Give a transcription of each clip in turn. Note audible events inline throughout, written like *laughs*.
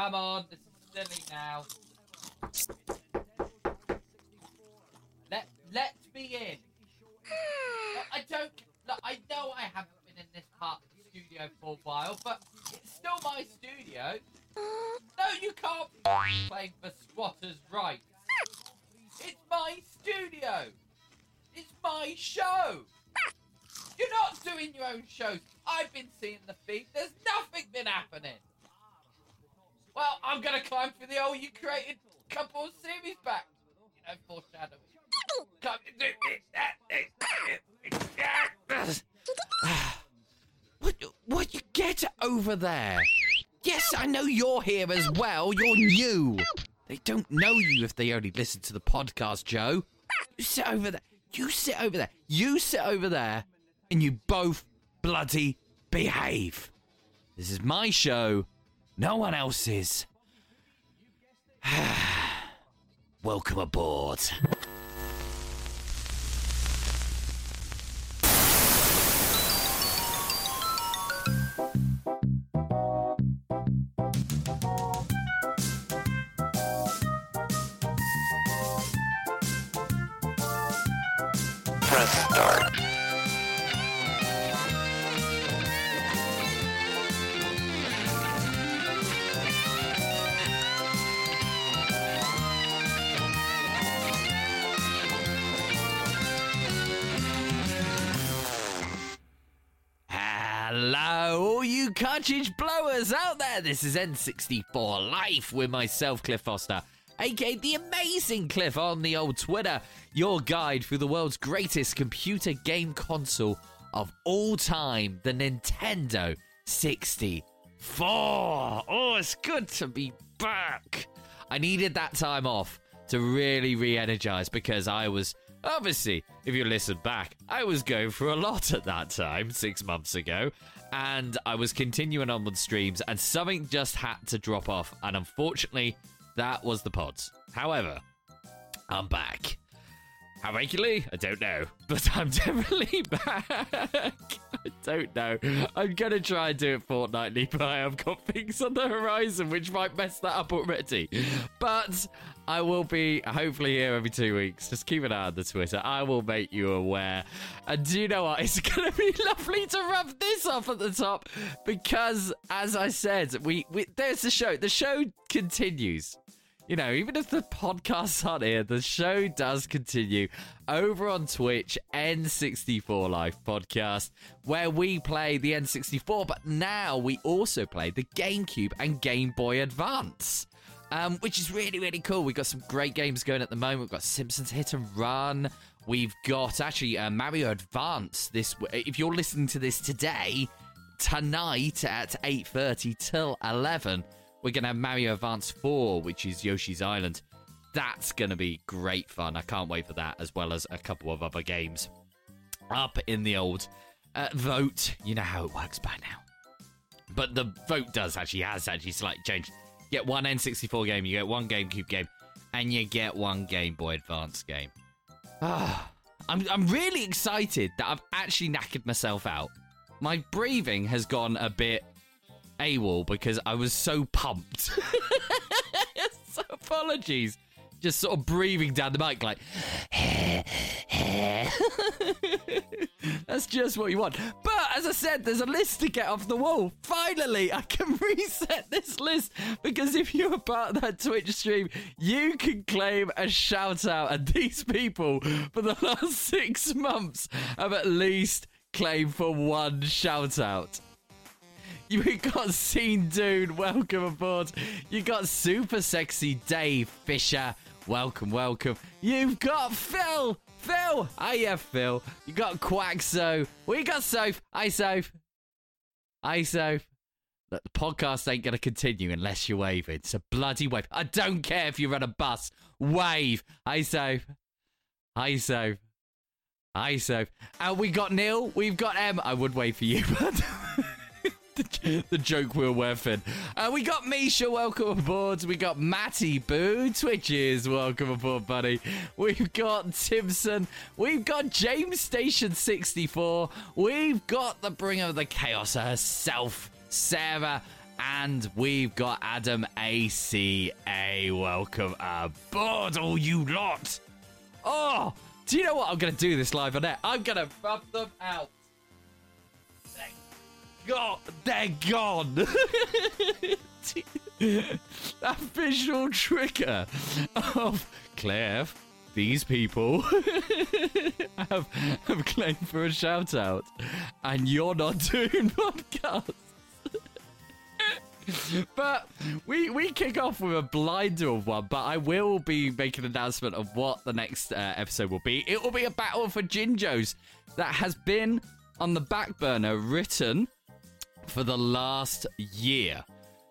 come on. This is silly now. Let let me in. I don't. Look, I know I haven't been in this part of the studio for a while, but it's still my studio. No, you can't playing for squatters' rights. It's my studio. It's my show. You're not doing your own shows. I've been seeing the feed. There's nothing been happening. I'm gonna climb for the old you created a couple of series back. You know, foreshadowing. Come, *sighs* What, what you get over there? Yes, I know you're here as well. You're new. They don't know you if they only listen to the podcast, Joe. You sit over there. You sit over there. You sit over there. And you both bloody behave. This is my show. No one else's. *sighs* Welcome aboard. Cartridge blowers out there. This is N64 Life with myself, Cliff Foster, aka the amazing Cliff on the old Twitter, your guide through the world's greatest computer game console of all time, the Nintendo 64. Oh, it's good to be back. I needed that time off to really re energize because I was obviously, if you listen back, I was going through a lot at that time, six months ago, and I was continuing on with streams, and something just had to drop off, and unfortunately, that was the pods. However, I'm back. How regularly? I don't know. *laughs* But I'm definitely *laughs* back. I don't know. I'm to try and do it fortnightly, but I have got *laughs* things on the horizon which might mess that up already. But I will be hopefully here every two weeks. Just keep an eye on the Twitter. I will make you aware. And do you know what? *laughs* It's going to be lovely to rub this off at the top because, as I said, we, we there's the show. The show continues you know, even if the podcasts aren't here, the show does continue over on Twitch, N64 Live Podcast, where we play the N64, but now we also play the GameCube and Game Boy Advance. Um, which is really, really cool. We've got some great games going at the moment. We've got Simpsons Hit and Run. We've got actually uh, Mario Advance. This, if you're listening to this today, tonight at 8:30 till 11, we're to have Mario Advance 4, which is Yoshi's Island. That's to be great fun. I can't wait for that, as well as a couple of other games up in the old uh, vote. You know how it works by now. But the vote does actually, has actually slightly changed. Get one N64 game, you get one GameCube game, and you get one Game Boy Advance game. Ah, *sighs* I'm, I'm really excited that I've actually knackered myself out. My breathing has gone a bit AWOL because I was so pumped. *laughs* apologies. Just sort of breathing down the mic like *laughs* That's just what you want. But as I said, there's a list to get off the wall. Finally, I can *laughs* reset this list because if you're part of that Twitch stream, you can claim a shout out. And these people, for the *laughs* last six months, have at least claimed for one shout out. You got Scene Dude, welcome aboard. You got Super Sexy Dave Fisher, welcome, welcome. You've got Phil, Phil, oh, hiya Phil. You got Quaxo, we got Soph, hi Soph, hi Soph. Look, the podcast ain't going to continue unless you wave it. It's a bloody wave. I don't care if you're on a bus. Wave. Hi Soph, hi Soph. Hi, Soph. And we got Neil. We've got Em. I would wait for you, *laughs* but the, joke will wear thin. Uh, we got Misha, welcome aboard. We got Matty Boo, Twitches, welcome aboard, buddy. We've got Timson. We've got James Station 64. We've got the bringer of the chaos herself, Sarah. and we've got Adam ACA. Welcome aboard, all you lot. Oh, do you know what? I'm going to do this live on air. I'm going to rub them out. God, they're gone. *laughs* that visual trigger of Claire, these people *laughs* have, have claimed for a shout out, and you're not doing *laughs* podcasts. but we we kick off with a blinder of one. But I will be making an announcement of what the next uh, episode will be. It will be a battle for Jinjos that has been on the back burner, written for the last year.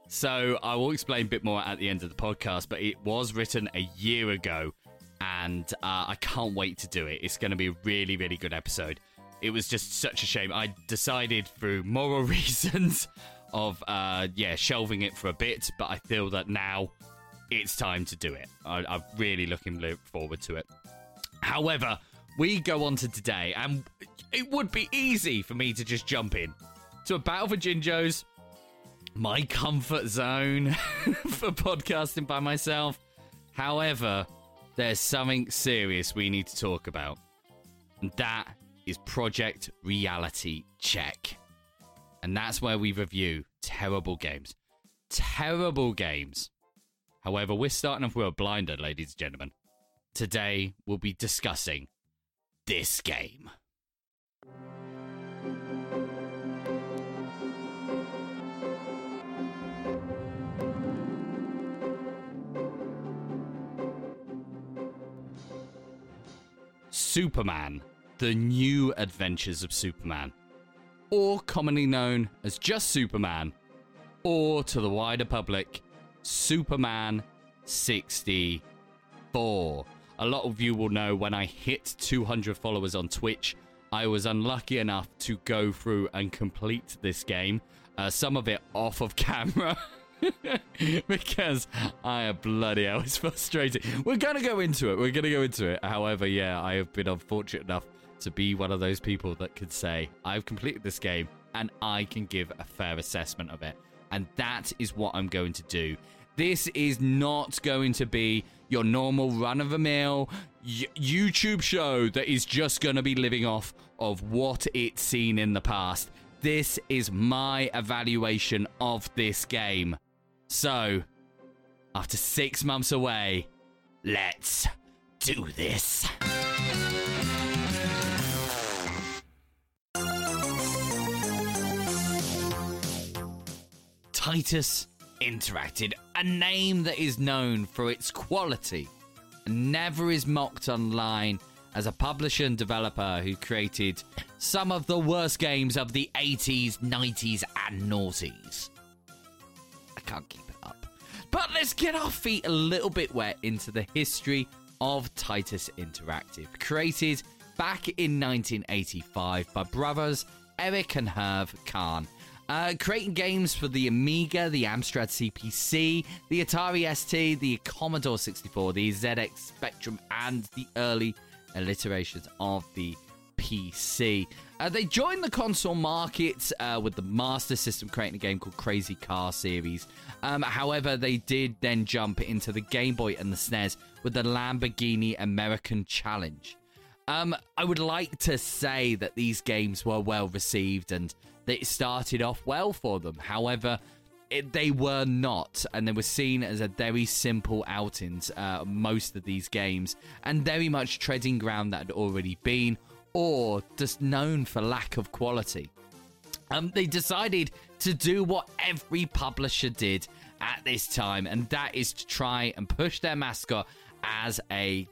So I will explain a bit more at the end of the podcast. But it was written a year ago, and uh, I can't wait to do it. It's going to be a really really good episode. It was just such a shame. I decided through moral *laughs* reasons of uh yeah shelving it for a bit but i feel that now it's time to do it I, i'm really looking forward to it however we go on to today and it would be easy for me to just jump in to a battle for jinjos my comfort zone *laughs* for podcasting by myself however there's something serious we need to talk about and that is project reality check and that's where we review terrible games. Terrible games. However, we're starting off with a blinder, ladies and gentlemen. Today, we'll be discussing this game. Superman, The New Adventures of Superman or commonly known as just Superman, or to the wider public, Superman 64. A lot of you will know when I hit 200 followers on Twitch, I was unlucky enough to go through and complete this game. Uh, some of it off of *laughs* camera. *laughs* because I am bloody hell, it's *laughs* frustrating. We're gonna go into it. We're gonna go into it. However, yeah, I have been unfortunate enough to be one of those people that could say, I've completed this game and I can give a fair assessment of it. And that is what I'm going to do. This is not going to be your normal run of the mill YouTube show that is just going to be living off of what it's seen in the past. This is my evaluation of this game. So, after six months away, let's do this. Titus Interactive, a name that is known for its quality and never is mocked online as a publisher and developer who created some of the worst games of the 80s, 90s, and noughties. Can't keep it up. But let's get our feet a little bit wet into the history of Titus Interactive, created back in 1985 by brothers Eric and Herve Caen uh, creating games for the Amiga, the Amstrad CPC, the Atari ST, the Commodore 64, the ZX Spectrum, and the early alliterations of the PC. Uh, they joined the console market uh, with the Master System, creating a game called Crazy Car Series. Um, however, they did then jump into the Game Boy and the SNES with the Lamborghini American Challenge. Um, I would like to say that these games were well received and that it started off well for them. However, it, they were not, and they were seen as a very simple outings, uh, most of these games, and very much treading ground that had already been, or just known for lack of quality. Um, they decided to do what every publisher did at this time, and that is to try and push their mascot as a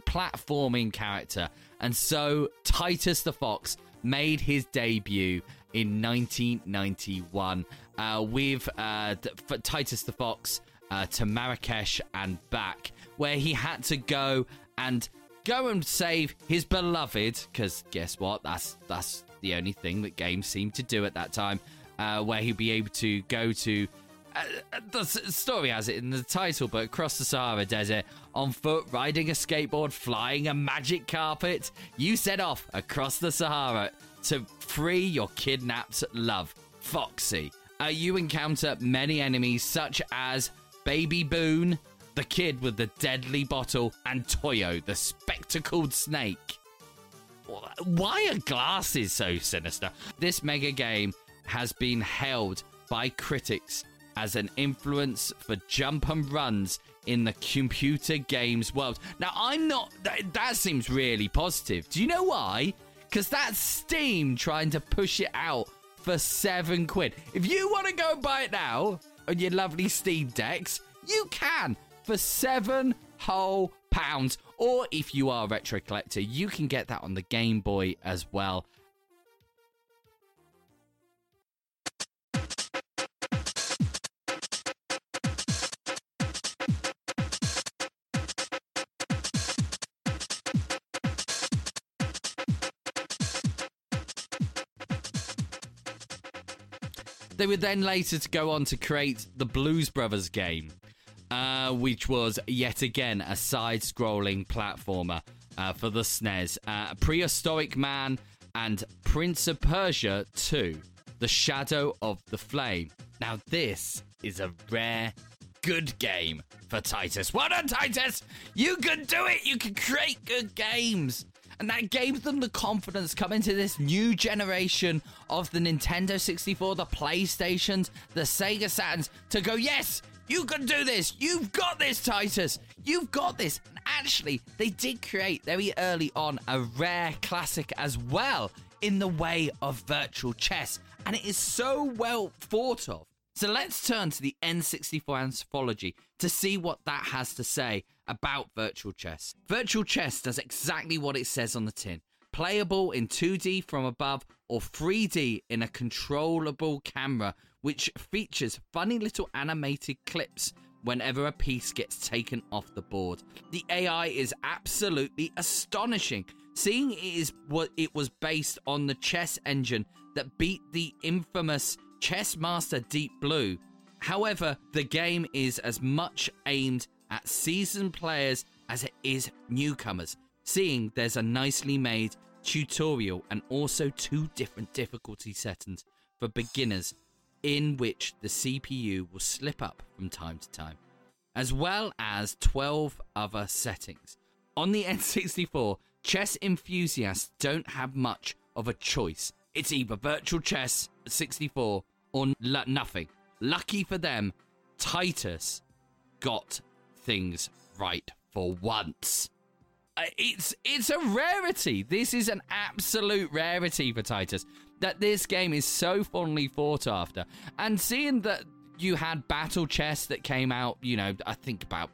platforming character. And so Titus the Fox made his debut in 1991 uh, with uh, Titus the Fox uh, to Marrakesh and back, where he had to go and go and save his beloved. Because guess what? That's that's the only thing that games seemed to do at that time. Uh, where he'd be able to go to. Uh, uh, the story has it in the title, but across the Sahara Desert, on foot, riding a skateboard, flying a magic carpet, you set off across the Sahara to free your kidnapped love, Foxy. uh, you encounter many enemies such as Baby Boone, the kid with the deadly bottle, and Toyo, the spectacled snake. Why are glasses so sinister? This mega game has been hailed by critics as an influence for jump and runs in the computer games world. Now, I'm not, that, that seems really positive. Do you know why? Because that's Steam trying to push it out for seven quid. If you want to go buy it now on your lovely Steam decks, you can for seven whole pounds. Or if you are a retro collector, you can get that on the Game Boy as well. They were then later to go on to create the Blues Brothers game, uh, which was yet again a side scrolling platformer uh, for the SNES. Uh, Prehistoric Man and Prince of Persia 2 The Shadow of the Flame. Now, this is a rare, good game for Titus. Well done, Titus! You can do it! You can create good games! And that gave them the confidence coming to this new generation of the Nintendo 64, the PlayStations, the Sega Saturns to go, yes, you can do this. You've got this, Titus. You've got this. And actually, they did create very early on a rare classic as well in the way of virtual chess. And it is so well thought of. So let's turn to the N64 anthology to see what that has to say about virtual chess. Virtual chess does exactly what it says on the tin playable in 2D from above or 3D in a controllable camera, which features funny little animated clips whenever a piece gets taken off the board. The AI is absolutely astonishing. Seeing it is what it was based on the chess engine that beat the infamous Chess Master Deep Blue. However, the game is as much aimed at seasoned players as it is newcomers, seeing there's a nicely made tutorial and also two different difficulty settings for beginners in which the CPU will slip up from time to time, as well as 12 other settings. On the *laughs* N64, chess enthusiasts don't have much of a choice. It's either virtual chess 64 or n- nothing. Lucky for them, Titus got things right for once. Uh, It's it's a rarity. This is an absolute rarity for Titus that this game is so fondly thought after. And seeing that you had Battle Chess that came out, you know, I think about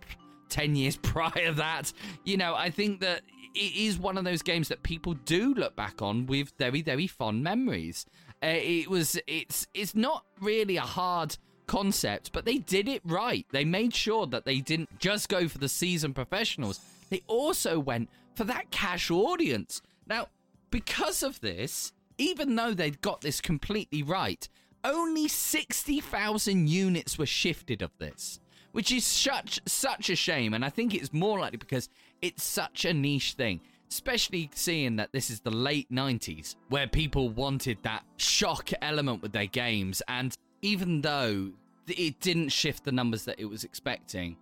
10 years *laughs* prior to that, you know, I think that it is one of those games that people do look back on with very very fond memories. Uh, it was it's it's not really a hard concept, but they did it right. They made sure that they didn't just go for the seasoned professionals. They also went for that casual audience. Now, because of this, even though they'd got this completely right, only 60,000 units were shifted of this, which is such such a shame and I think it's more likely because it's such a niche thing. Especially seeing that this is the late 90s, where people wanted that shock element with their games, and even though it didn't shift the numbers that it was expecting,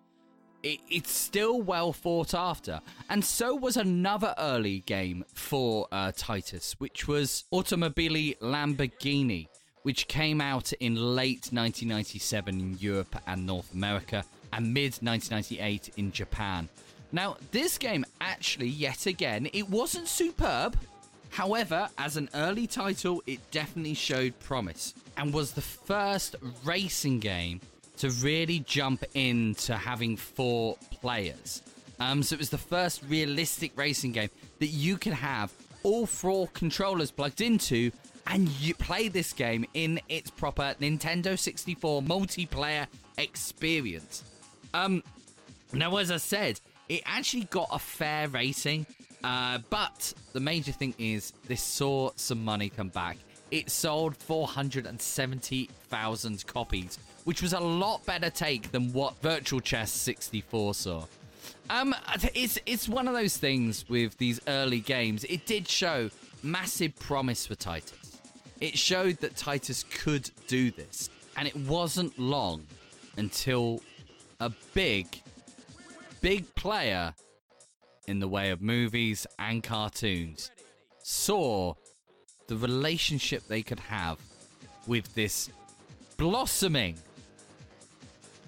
it, it's still well thought after. And so was another early game for uh, Titus, which was Automobili Lamborghini, which came out in late 1997 in Europe and North America and mid 1998 in Japan. Now, this game actually, yet again, it wasn't superb. However, as an early title, it definitely showed promise and was the first racing game to really jump into having four players. Um, so it was the first realistic racing game that you could have all four controllers plugged into and you play this game in its proper Nintendo 64 multiplayer experience. Um, now, as I said, it actually got a fair rating, uh, but the major thing is this saw some money come back. It sold 470,000 copies, which was a lot better take than what Virtual Chess 64 saw. Um, it's it's one of those things with these early games. It did show massive promise for Titus. It showed that Titus could do this. And it wasn't long until a big, big player in the way of movies and cartoons saw the relationship they could have with this blossoming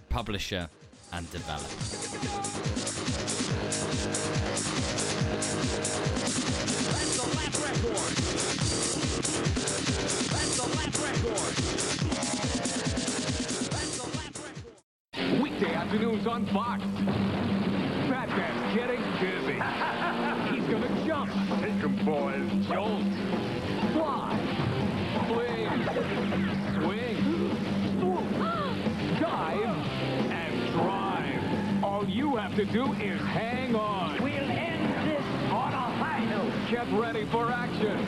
publisher and developer. Weekday afternoons on Fox. Batman's getting busy. *laughs* He's gonna jump. Take him, boys. Jolt. Fly. To do is hang on. We'll end this on a high note. Get ready for action. *laughs*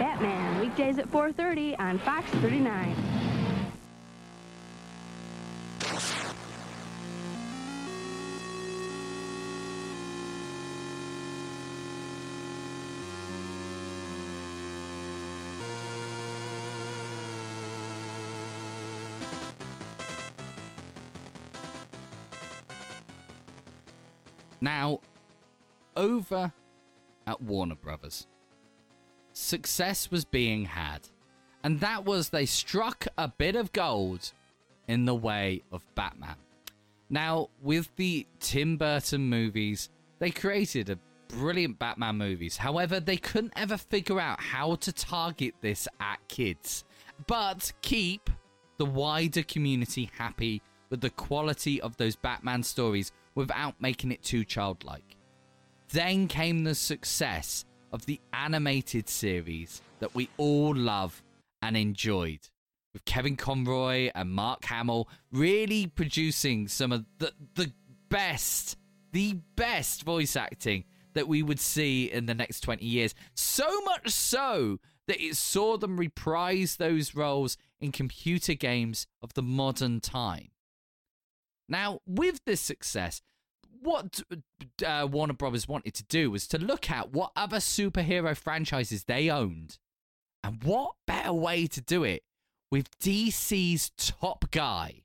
Batman, weekdays at 4.30 on Fox 39. Now, over at Warner Brothers, success was being had, and that was they struck a bit of gold in the way of Batman. Now, with the Tim Burton movies, they created a brilliant Batman movies. However, they couldn't ever figure out how to target this at kids, but keep the wider community happy with the quality of those Batman stories without making it too childlike. Then came the success of the animated series that we all love and enjoyed, with Kevin Conroy and Mark Hamill really producing some of the, the best, the best voice acting that we would see in the next 20 years. So much so that it saw them reprise those roles in computer games of the modern time. Now, with this success, what uh, Warner Brothers wanted to do was to look at what other superhero franchises they owned. And what better way to do it with DC's top guy?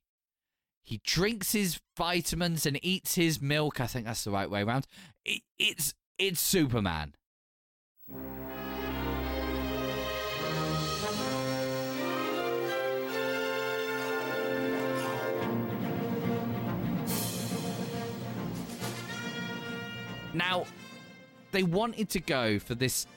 He drinks his vitamins and eats his milk. I think that's the right way around. It, it's it's Superman. Now, they wanted to go for this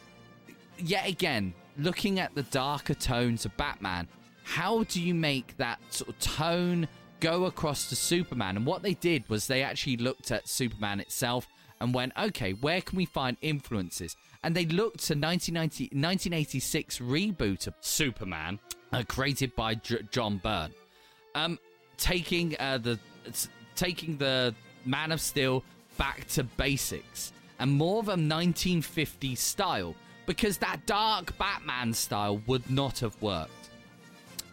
yet again, looking at the darker tones of Batman. How do you make that sort of tone go across to Superman? And what they did was they actually looked at Superman itself and went, okay, where can we find influences? And they looked to 1990, 1986 reboot of Superman, uh, created by J- John Byrne, um, taking uh, the taking the Man of Steel back to basics and more of a 1950s style because that dark Batman style would not have worked,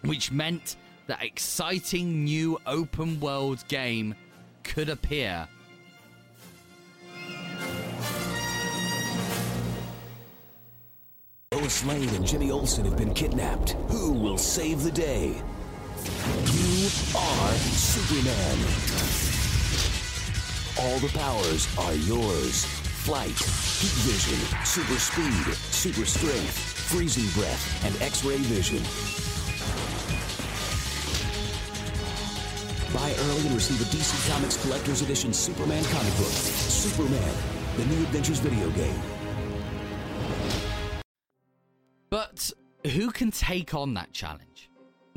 which meant that exciting new open world game could appear. Lois Lane and Jimmy Olsen have been kidnapped. Who will save the day? You are Superman. All the powers are yours. Flight, heat vision, super speed, super strength, freezing breath, and X-ray vision. Buy early and receive a DC Comics Collector's Edition Superman comic book. Superman, the new Adventures video game. But who can take on that challenge?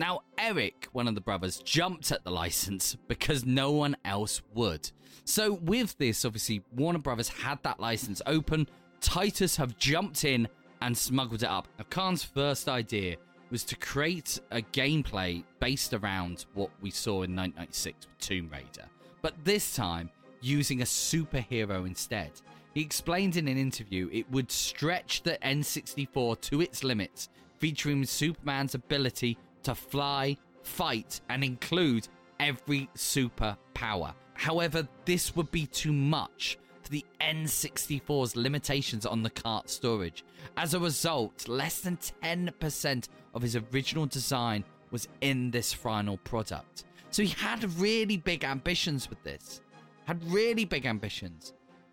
Now, Eric, one of the brothers, jumped at the license because no one else would. So, with this, obviously, Warner Brothers had that license open. Titus have jumped in and smuggled it up. Now, Caen's first idea was to create a gameplay based around what we saw in 1996 with Tomb Raider, but this time using a superhero instead. He explained in an interview it would stretch the N64 to its limits, featuring Superman's ability to fly, fight, and include every super power. However, this would be too much. for the N64's limitations on the cart storage. As a result, less than 10% of his original design was in this final product. So he had really big ambitions with this. Had really big ambitions.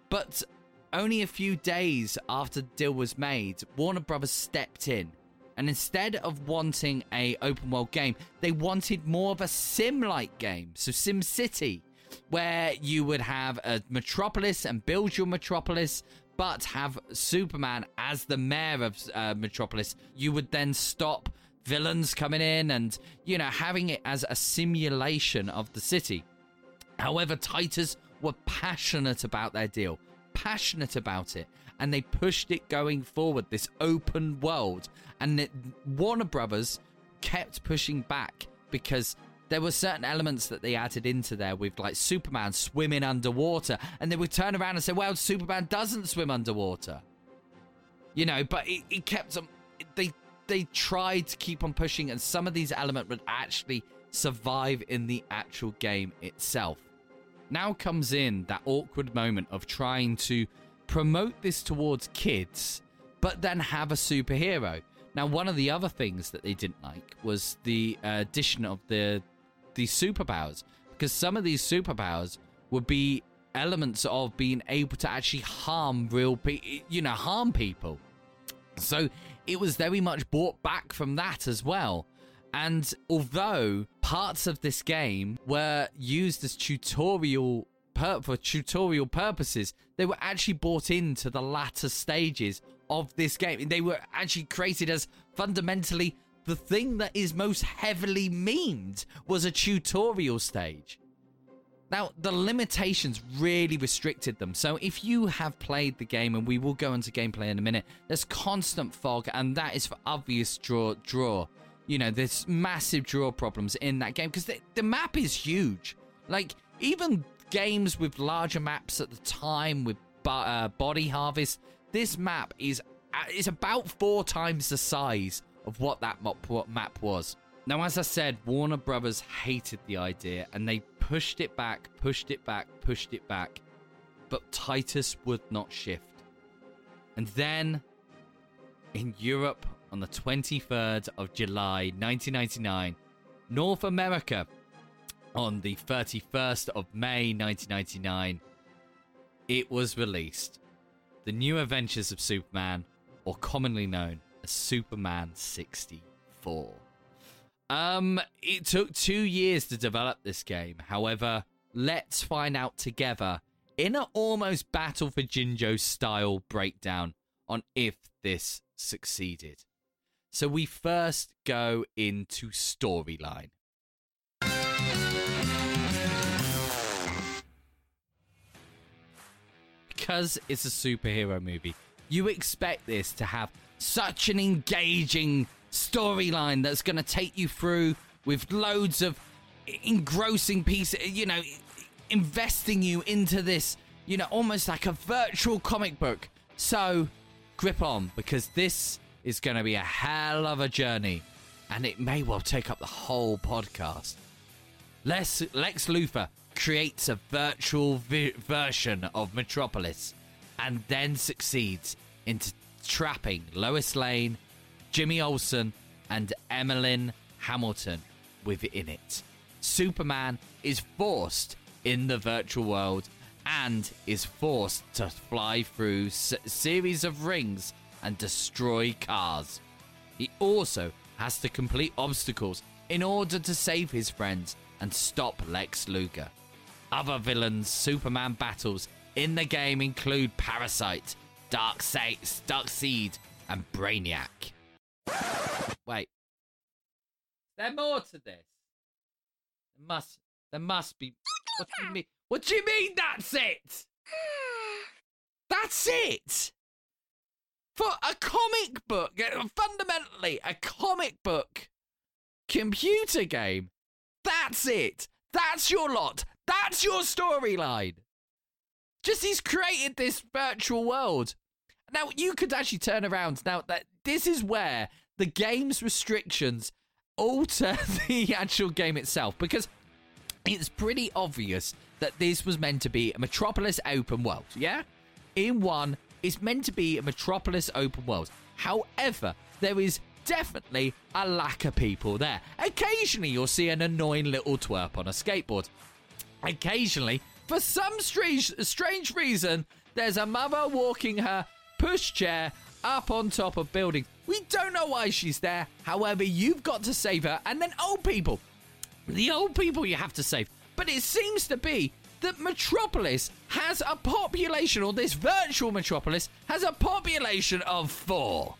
But only a few days after the deal was made, Warner Brothers stepped in. And instead of wanting a open world game, they wanted more of a sim-like game. So Sim City, where you would have a metropolis and build your metropolis, but have Superman as the mayor of uh, Metropolis. You would then stop villains coming in and, you know, having it as a simulation of the city. However, Titus were passionate about their deal, passionate about it, and they pushed it going forward, this open world. And it, Warner Brothers kept pushing back because there were certain elements that they added into there with like Superman swimming underwater, and they would turn around and say, "Well, Superman doesn't swim underwater," you know. But it, it kept them. They they tried to keep on pushing, and some of these elements would actually survive in the actual game itself. Now comes in that awkward moment of trying to promote this towards kids, but then have a superhero. Now, one of the other things that they didn't like was the addition of the these superpowers, because some of these superpowers would be elements of being able to actually harm real people, you know, harm people. So it was very much brought back from that as well. And although parts of this game were used as tutorial pur- for tutorial purposes, they were actually brought into the latter stages of this game. They were actually created as fundamentally the thing that is most heavily memed was a tutorial stage. Now, the limitations really restricted them. So, if you have played the game, and we will go into gameplay in a minute, there's constant fog, and that is for obvious draw. draw. You know, there's massive draw problems in that game because the, the map is huge. Like, even games with larger maps at the time, with uh, Body Harvest, this map is uh, is about four times the size of what that map was. Now, as I said, Warner Brothers hated the idea and they pushed it back, pushed it back, pushed it back, but Titus would not shift. And then in Europe on the 23rd of July 1999, North America on the 31st of May 1999, it was released. The New Adventures of Superman, or commonly known as Superman 64. Um, it took two years to develop this game. However, let's find out together in an almost Battle for Jinjo style breakdown on if this succeeded. So we first go into storyline. Because it's a superhero movie, you expect this to have such an engaging storyline that's going to take you through with loads of engrossing pieces, you know, investing you into this, you know, almost like a virtual comic book. So grip on because this is going to be a hell of a journey and it may well take up the whole podcast. Lex, Lex Luthor creates a virtual vi- version of Metropolis and then succeeds into trapping Lois Lane, Jimmy Olsen, and Emmeline Hamilton within it. Superman is forced in the virtual world and is forced to fly through s- series of rings and destroy cars. He also has to complete obstacles in order to save his friends and stop Lex Luger. Other villains Superman battles in the game include Parasite, Darkseid, Darkseid, and Brainiac. Wait. Is there more to this? There must there must be what do you mean? What do you mean that's it? That's it! For a comic book, fundamentally a comic book computer game. That's it. That's your lot. That's your storyline. Just he's created this virtual world. Now you could actually turn around. Now that this is where the game's restrictions alter *laughs* the actual game itself because it's pretty obvious that this was meant to be a Metropolis open world, yeah? In one, it's meant to be a Metropolis open world. However, there is definitely a lack of people there. Occasionally, you'll see an annoying little twerp on a skateboard. Occasionally, for some strange, strange reason, there's a mother walking her pushchair up on top of buildings. We don't know why she's there. However, you've got to save her, and then old people. The old people you have to save. But it seems to be that Metropolis has a population, or this virtual Metropolis has a population of four.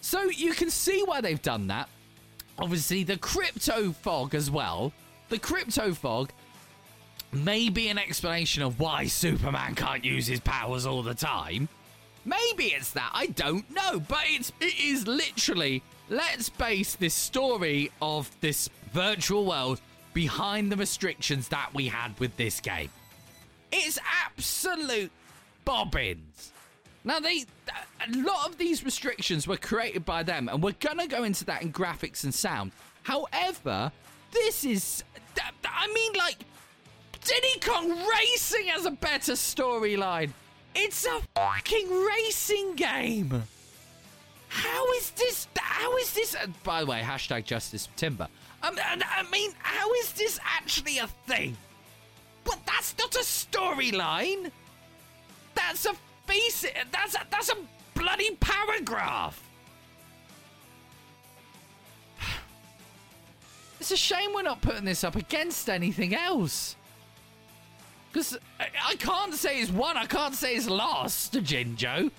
So you can see why they've done that. Obviously, the crypto fog as well. The crypto fog may be an explanation of why Superman can't use his powers all the time. Maybe it's that. I don't know, but it's it is literally let's base this story of this virtual world behind the restrictions that we had with this game. It's absolute bobbins. Now they a lot of these restrictions were created by them and we're going to go into that in graphics and sound. However, this is I mean like Diddy Kong Racing has a better storyline. It's a fucking racing game. How is this? How is this? uh, by the way, hashtag Justice Timber. Um, and I mean, how is this actually a thing? But that's not a storyline. That's a face. That's a, that's a bloody paragraph. *sighs* It's a shame we're not putting this up against anything else. Because I, can't say it's won, I can't say it's lost, the Jinjo.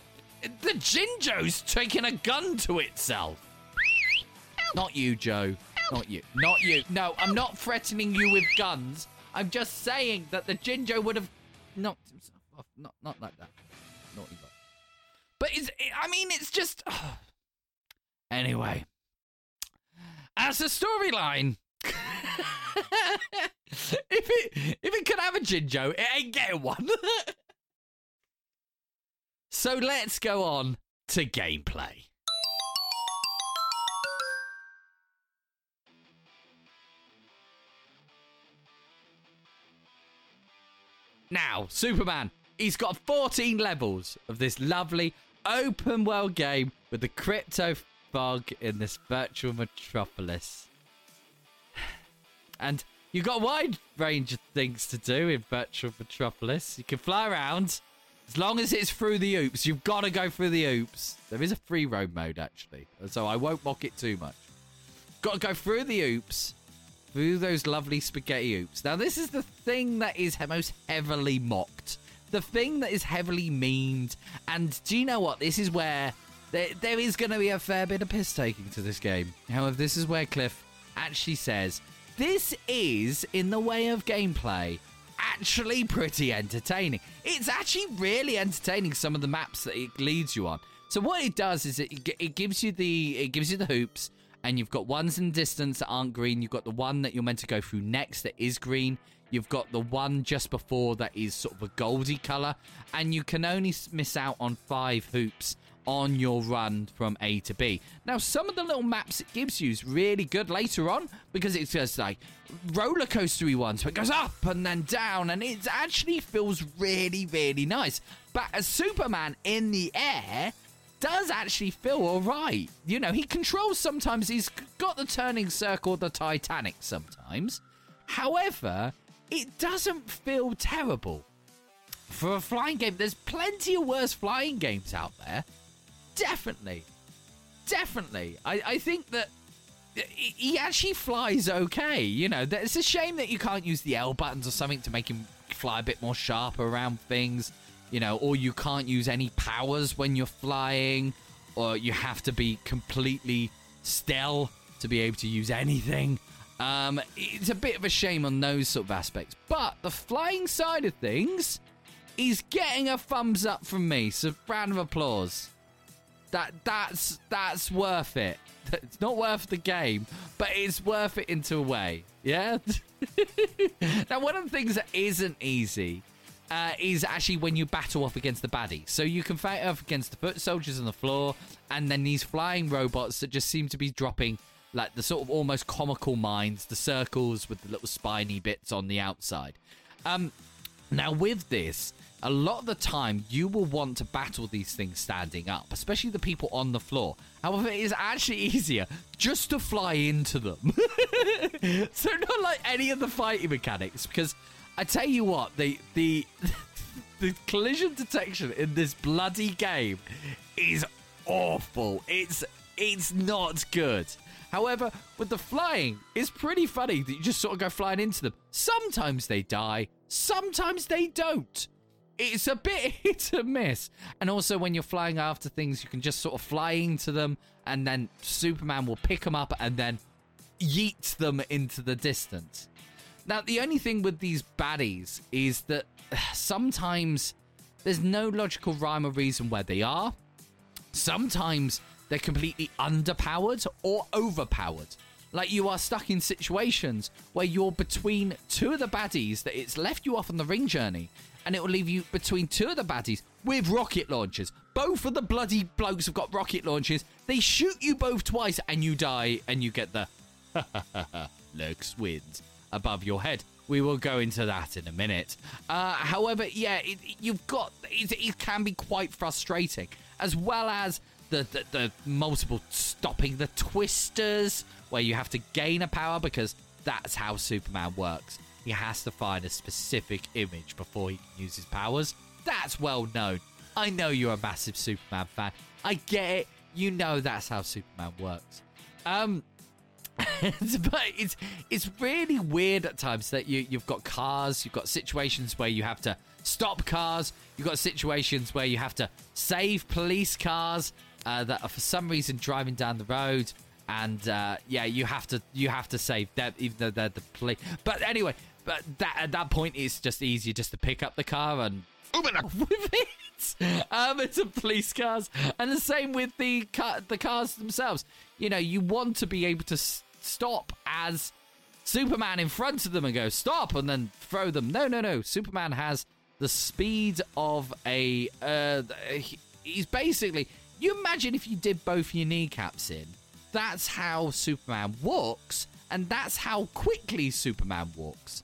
The Jinjo's taking a gun to itself. Not you, Joe. Not you. Not you. No, I'm not threatening you with guns. I'm just saying that the Jinjo would have knocked himself off. Not, not like that. Naughty boy. But it's, I mean, it's just. *sighs* Anyway. As a storyline. *laughs* if it if it could have a Jinjo, it ain't getting one. *laughs* so let's go on to gameplay. Now, Superman, he's got 14 levels of this lovely open world game with the crypto fog in this virtual metropolis. And you've got a wide range of things to do in Virtual Metropolis. You can fly around. As long as it's through the oops, you've got to go through the oops. There is a free roam mode, actually. So I won't mock it too much. Got to go through the oops. Through those lovely spaghetti oops. Now, this is the thing that is most heavily mocked. The thing that is heavily memed. And do you know what? This is where there, there is going to be a fair bit of piss taking to this game. However, this is where Cliff actually says this is, in the way of gameplay, actually pretty entertaining. It's actually really entertaining. Some of the maps that it leads you on. So what it does is it, it gives you the it gives you the hoops, and you've got ones in distance that aren't green. You've got the one that you're meant to go through next that is green. You've got the one just before that is sort of a goldy color, and you can only miss out on five hoops on your run from A to B. Now, some of the little maps it gives you is really good later on because it's just like roller coastery ones, so it goes up and then down, and it actually feels really, really nice. But as Superman in the air does actually feel all right. You know, he controls sometimes. He's got the turning circle, the Titanic sometimes. However, it doesn't feel terrible for a flying game. There's plenty of worse flying games out there. Definitely. Definitely. I, I think that he actually flies okay. You know, it's a shame that you can't use the L buttons or something to make him fly a bit more sharp around things. You know, or you can't use any powers when you're flying, or you have to be completely still to be able to use anything. Um, it's a bit of a shame on those sort of aspects. But the flying side of things is getting a thumbs up from me. So round of applause. That that's that's worth it. *laughs* It's not worth the game, but it's worth it into a way. Yeah. *laughs* now, one of the things that isn't easy uh, is actually when you battle off against the baddie. So you can fight off against the foot soldiers on the floor, and then these flying robots that just seem to be dropping like the sort of almost comical mines, the circles with the little spiny bits on the outside. Um, now, with this, a lot of the time you will want to battle these things standing up, especially the people on the floor. However, it is actually *laughs* easier just to fly into them. *laughs* so, not like any of the fighting mechanics, because I tell you what, the the *laughs* the collision detection in this bloody game is awful. It's it's not good. However, with the flying, it's pretty funny that you just sort of go flying into them. Sometimes they die, sometimes they don't. It's a bit *laughs* hit and miss. And also, when you're flying after things, you can just sort of fly into them, and then Superman will pick them up and then yeet them into the distance. Now, the only thing with these baddies is that *sighs* sometimes there's no logical rhyme or reason where they are. Sometimes they're completely underpowered or overpowered. Like you are stuck in situations where you're between two of the baddies that it's left you off on the ring journey, and it will leave you between two of the baddies with rocket launchers. Both of the bloody blokes have got rocket launchers. They shoot you both twice, and you die, and you get the *laughs* Lex wins above your head. We will go into that in a minute. Uh, however, yeah, it, you've got it, it can be quite frustrating, as well as the, the the multiple stopping the twisters, where you have to gain a power because that's how Superman works. He has to find a specific image before he can use his powers. That's well known. I know you're a massive Superman fan. I get it. You know that's how Superman works. Um, *laughs* but it's it's really weird at times that you you've got cars, you've got situations where you have to stop cars, you've got situations where you have to save police cars uh, that are for some reason driving down the road, and uh, yeah, you have to you have to save them even though they're the police. But anyway, but that at that point it's just easier just to pick up the car and *laughs* with it. Um, it's a police cars, and the same with the car, the cars themselves. You know, you want to be able to s- stop as Superman in front of them and go stop, and then throw them. No, no, no. Superman has the speed of a. Uh, he- he's basically. You imagine if you did both your kneecaps in. That's how Superman walks, and that's how quickly Superman walks.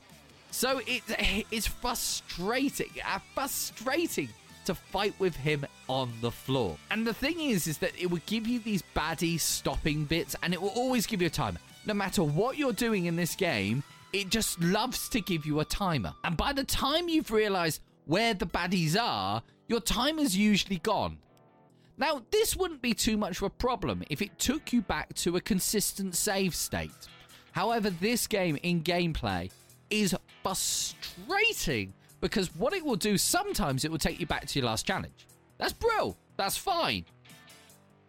So it *laughs* it's frustrating, uh, frustrating to fight with him on the floor. And the thing is, is that it will give you these baddie stopping bits, and it will always give you a timer. No matter what you're doing in this game, it just loves to give you a timer. And by the time you've realised where the baddies are, your timer's usually gone. Now, this wouldn't be too much of a problem if it took you back to a consistent save state. However, this game in gameplay is frustrating because what it will do sometimes it will take you back to your last challenge. That's brill. That's fine.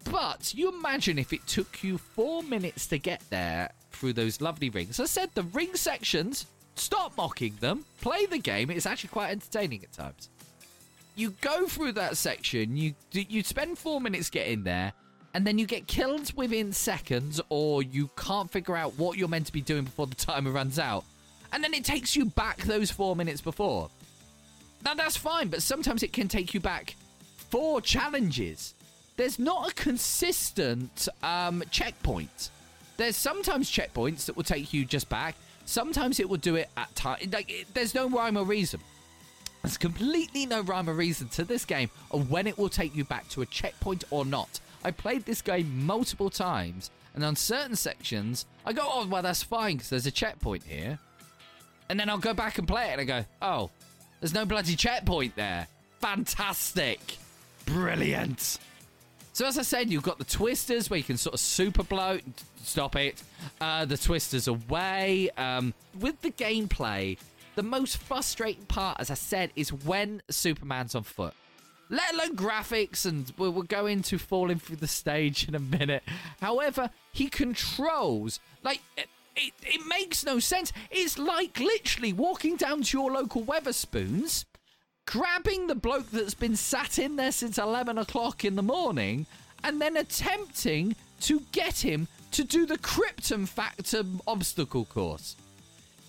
But you imagine if it took you four minutes to get there through those lovely rings. I said, the ring sections, stop mocking them, play the game. It's actually quite entertaining at times. You go through that section, you you spend four minutes getting there, and then you get killed within seconds, or you can't figure out what you're meant to be doing before the timer runs out, and then it takes you back those four minutes before. Now that's fine, but sometimes it can take you back four challenges. There's not a consistent um, checkpoint. There's sometimes checkpoints that will take you just back. Sometimes it will do it at time. Like it, there's no rhyme or reason. There's completely no rhyme or reason to this game of when it will take you back to a checkpoint or not. I played this game multiple times, and on certain sections, I go, "Oh, well, that's fine because there's a checkpoint here." And then I'll go back and play it, and I go, "Oh, there's no bloody checkpoint there. Fantastic, brilliant." So as I said, you've got the twisters where you can sort of super blow, stop it. Uh, the twisters away. Um, with the gameplay, the most frustrating part, as I said, is when Superman's on foot. Let alone graphics, and we'll, we'll go into falling through the stage in a minute. However, he controls like. It, it, makes no sense. It's like literally walking down to your local Wetherspoons, grabbing the bloke that's been sat in there since 11 o'clock in the morning, and then attempting to get him to do the Krypton Factor obstacle course.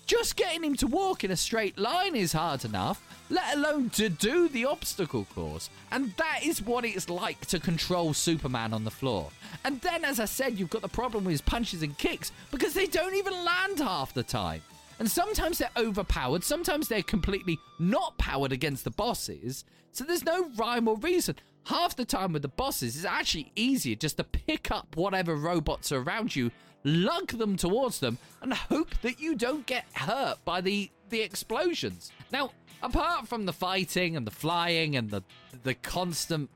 Just getting him to walk in a straight line is hard enough, let alone to do the obstacle course. And that is what it's like to control Superman on the floor. And then, as I said, you've got the problem with his punches and kicks because they don't even land half the time. And sometimes they're overpowered, sometimes they're completely not powered against the bosses. So there's no rhyme or reason. Half the time with the bosses, it's actually easier just to pick up whatever robots are around you, lug them towards them, and hope that you don't get hurt by the, the explosions. Now, apart from the fighting and the flying and the the constant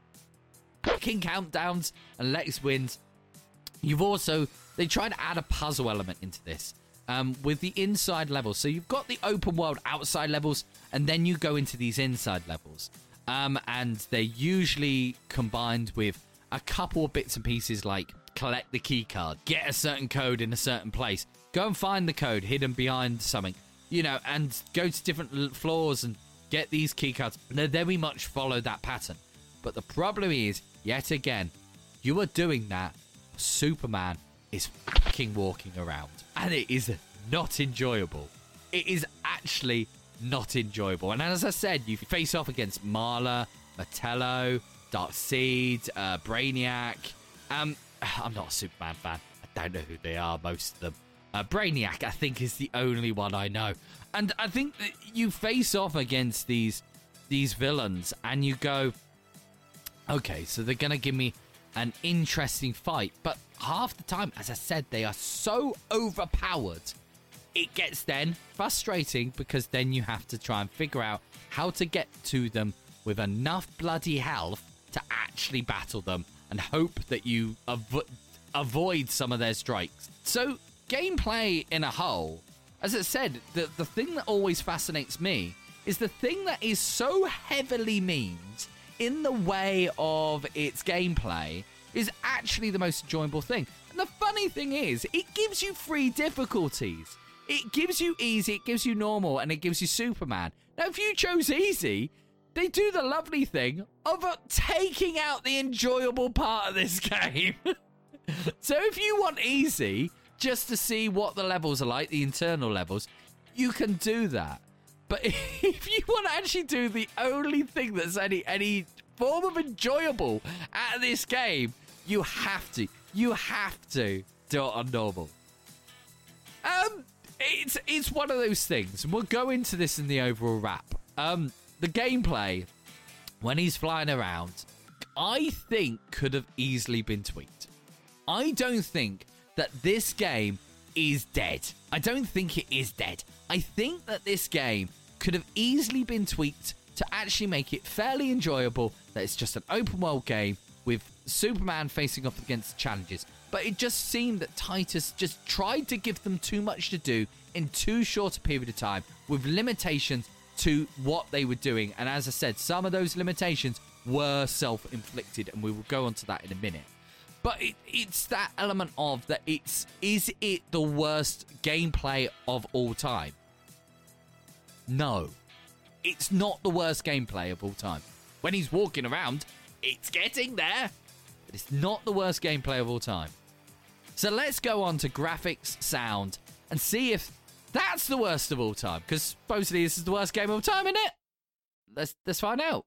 fucking countdowns and Lex wins, You've also they try to add a puzzle element into this um, with the inside levels. So you've got the open world outside levels, and then you go into these inside levels, um, and they're usually combined with a couple of bits and pieces like collect the key card, get a certain code in a certain place, go and find the code hidden behind something, you know, and go to different floors and get these key cards. They very much follow that pattern. But the problem is, yet again, you are doing that Superman is fucking walking around. And it is not enjoyable. It is actually not enjoyable. And as I said, you face off against Mala, Metallo, Darkseid, uh, Brainiac. Um, *sighs* I'm not a Superman fan. I don't know who they are, most of them. Uh, Brainiac, I think, is the only one I know. And I think that you face off against these these villains, and you go, okay, so they're gonna give me an interesting fight. But half the time, as I said, they are so overpowered. It gets then frustrating because then you have to try and figure out how to get to them with enough bloody health to actually battle them and hope that you avo- avoid some of their strikes. So, gameplay in a whole, as I said, the, the thing that always fascinates me is the thing that is so heavily memed in the way of its gameplay is actually the most enjoyable thing. And the funny thing is, it gives you three difficulties. It gives you easy, it gives you normal, and it gives you Superman. Now, if you chose easy, they do the lovely thing of uh, taking out the enjoyable part of this *laughs* game. so if you want easy, just to see what the levels are like, the internal levels, you can do that. But *laughs* if you want to actually do the only thing that's any any form of enjoyable at this game, you have to. You have to do it on normal. Um, it's it's one of those things, and we'll go into this in the overall wrap. Um, the gameplay when he's flying around, I think could have easily been tweaked. I don't think that this game is dead. I don't think it is dead. I think that this game could have easily been tweaked to actually make it fairly enjoyable. That it's just an open world game with Superman facing off against challenges. But it just seemed that Titus just tried to give them too much to do in too short a period of time with limitations to what they were doing. And as I said, some of those limitations were self inflicted, and we will go on to that in a minute. But it, it's that element of that it's is it the worst gameplay of all time? No. It's not the worst gameplay of all time. When he's walking around, it's getting there. But it's not the worst gameplay of all time. So let's go on to graphics, sound, and see if that's the worst of all time. Because supposedly this is the worst game of all time, isn't it? Let's let's find out.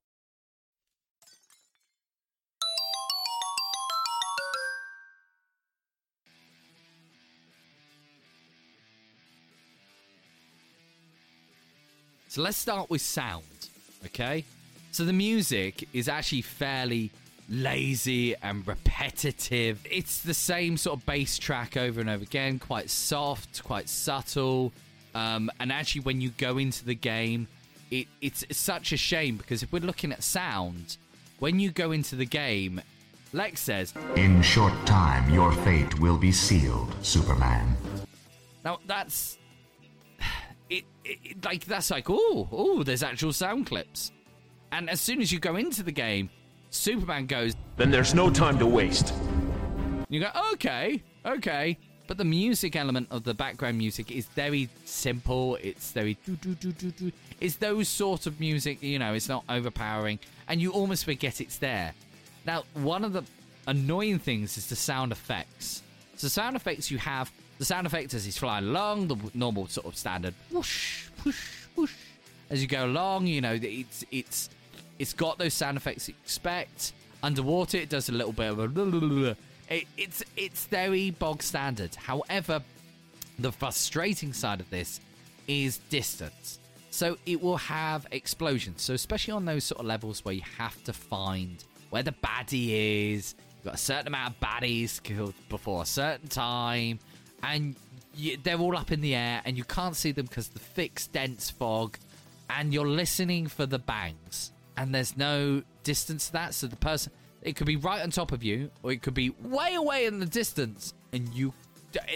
So let's start with sound, okay? So the music is actually fairly lazy and repetitive. It's the same sort of bass track over and over again, quite soft, quite subtle. Um, and actually, when you go into the game, it, it's, it's such a shame because if we're looking at sound, when you go into the game, Lex says, In short time, your fate will be sealed, Superman. Now that's *sighs* it, it like that's like oh oh there's actual sound clips, and as soon as you go into the game, Superman goes. Then there's no time to waste. You go okay okay, but the music element of the background music is very simple. It's very do do do do do. It's those sort of music you know. It's not overpowering, and you almost forget it's there. Now one of the annoying things is the sound effects. So sound effects you have the sound effects as he's flying along, the normal sort of standard whoosh, whoosh, whoosh. As you go along, you know, it's it's it's got those sound effects you expect. Underwater, it does a little bit of a. It, it's it's very bog standard. However, the frustrating side of this is distance. So it will have explosions. So especially on those sort of levels where you have to find where the baddie is, you've got a certain amount of baddies killed before a certain time, and you, they're all up in the air, and you can't see them because the thick, dense fog, and you're listening for the bangs, and there's no distance to that. So the person, it could be right on top of you, or it could be way away in the distance, and you,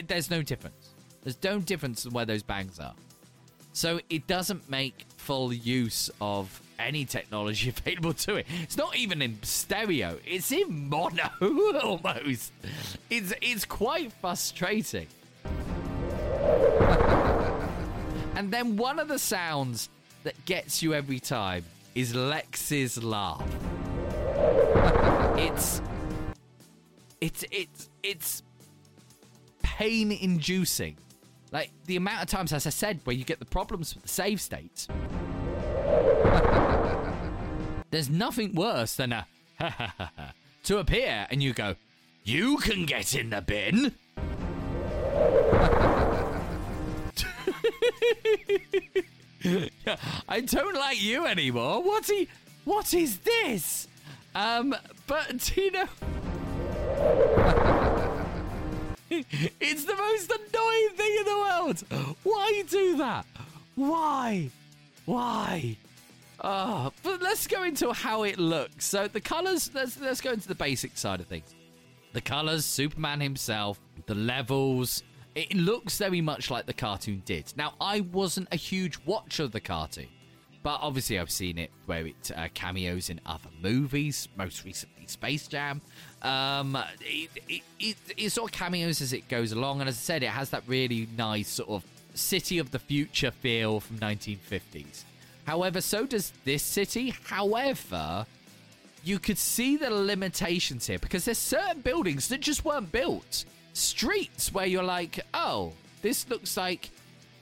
there's no difference. There's no difference in where those bangs are. So it doesn't make full use of any technology *laughs* available to it. It's not even in stereo. It's in mono *laughs* almost. It's it's quite frustrating. *laughs* and then one of the sounds that gets you every time is Lex's laugh. it's it's it's it's pain inducing. Like the amount of times, as I said, where you get the problems with the save states. There's nothing worse than a *laughs* to appear and you go, you can get in the bin. *laughs* I don't like you anymore. What he? What is this? Um, but do you know? *laughs* it's the most annoying thing in the world. Why do that? Why? Why? Oh, but let's go into how it looks. So the colors. Let's let's go into the basic side of things. The colors, Superman himself, the levels. It looks very much like the cartoon did. Now, I wasn't a huge watcher of the cartoon, but obviously I've seen it where it uh, cameos in other movies, most recently Space Jam. Um, it, it, it, it sort of cameos as it goes along, and as I said, it has that really nice sort of city of the future feel from 1950s. However, so does this city. However, you could see the limitations here because there's certain buildings that just weren't built. Streets where you're like, oh, this looks like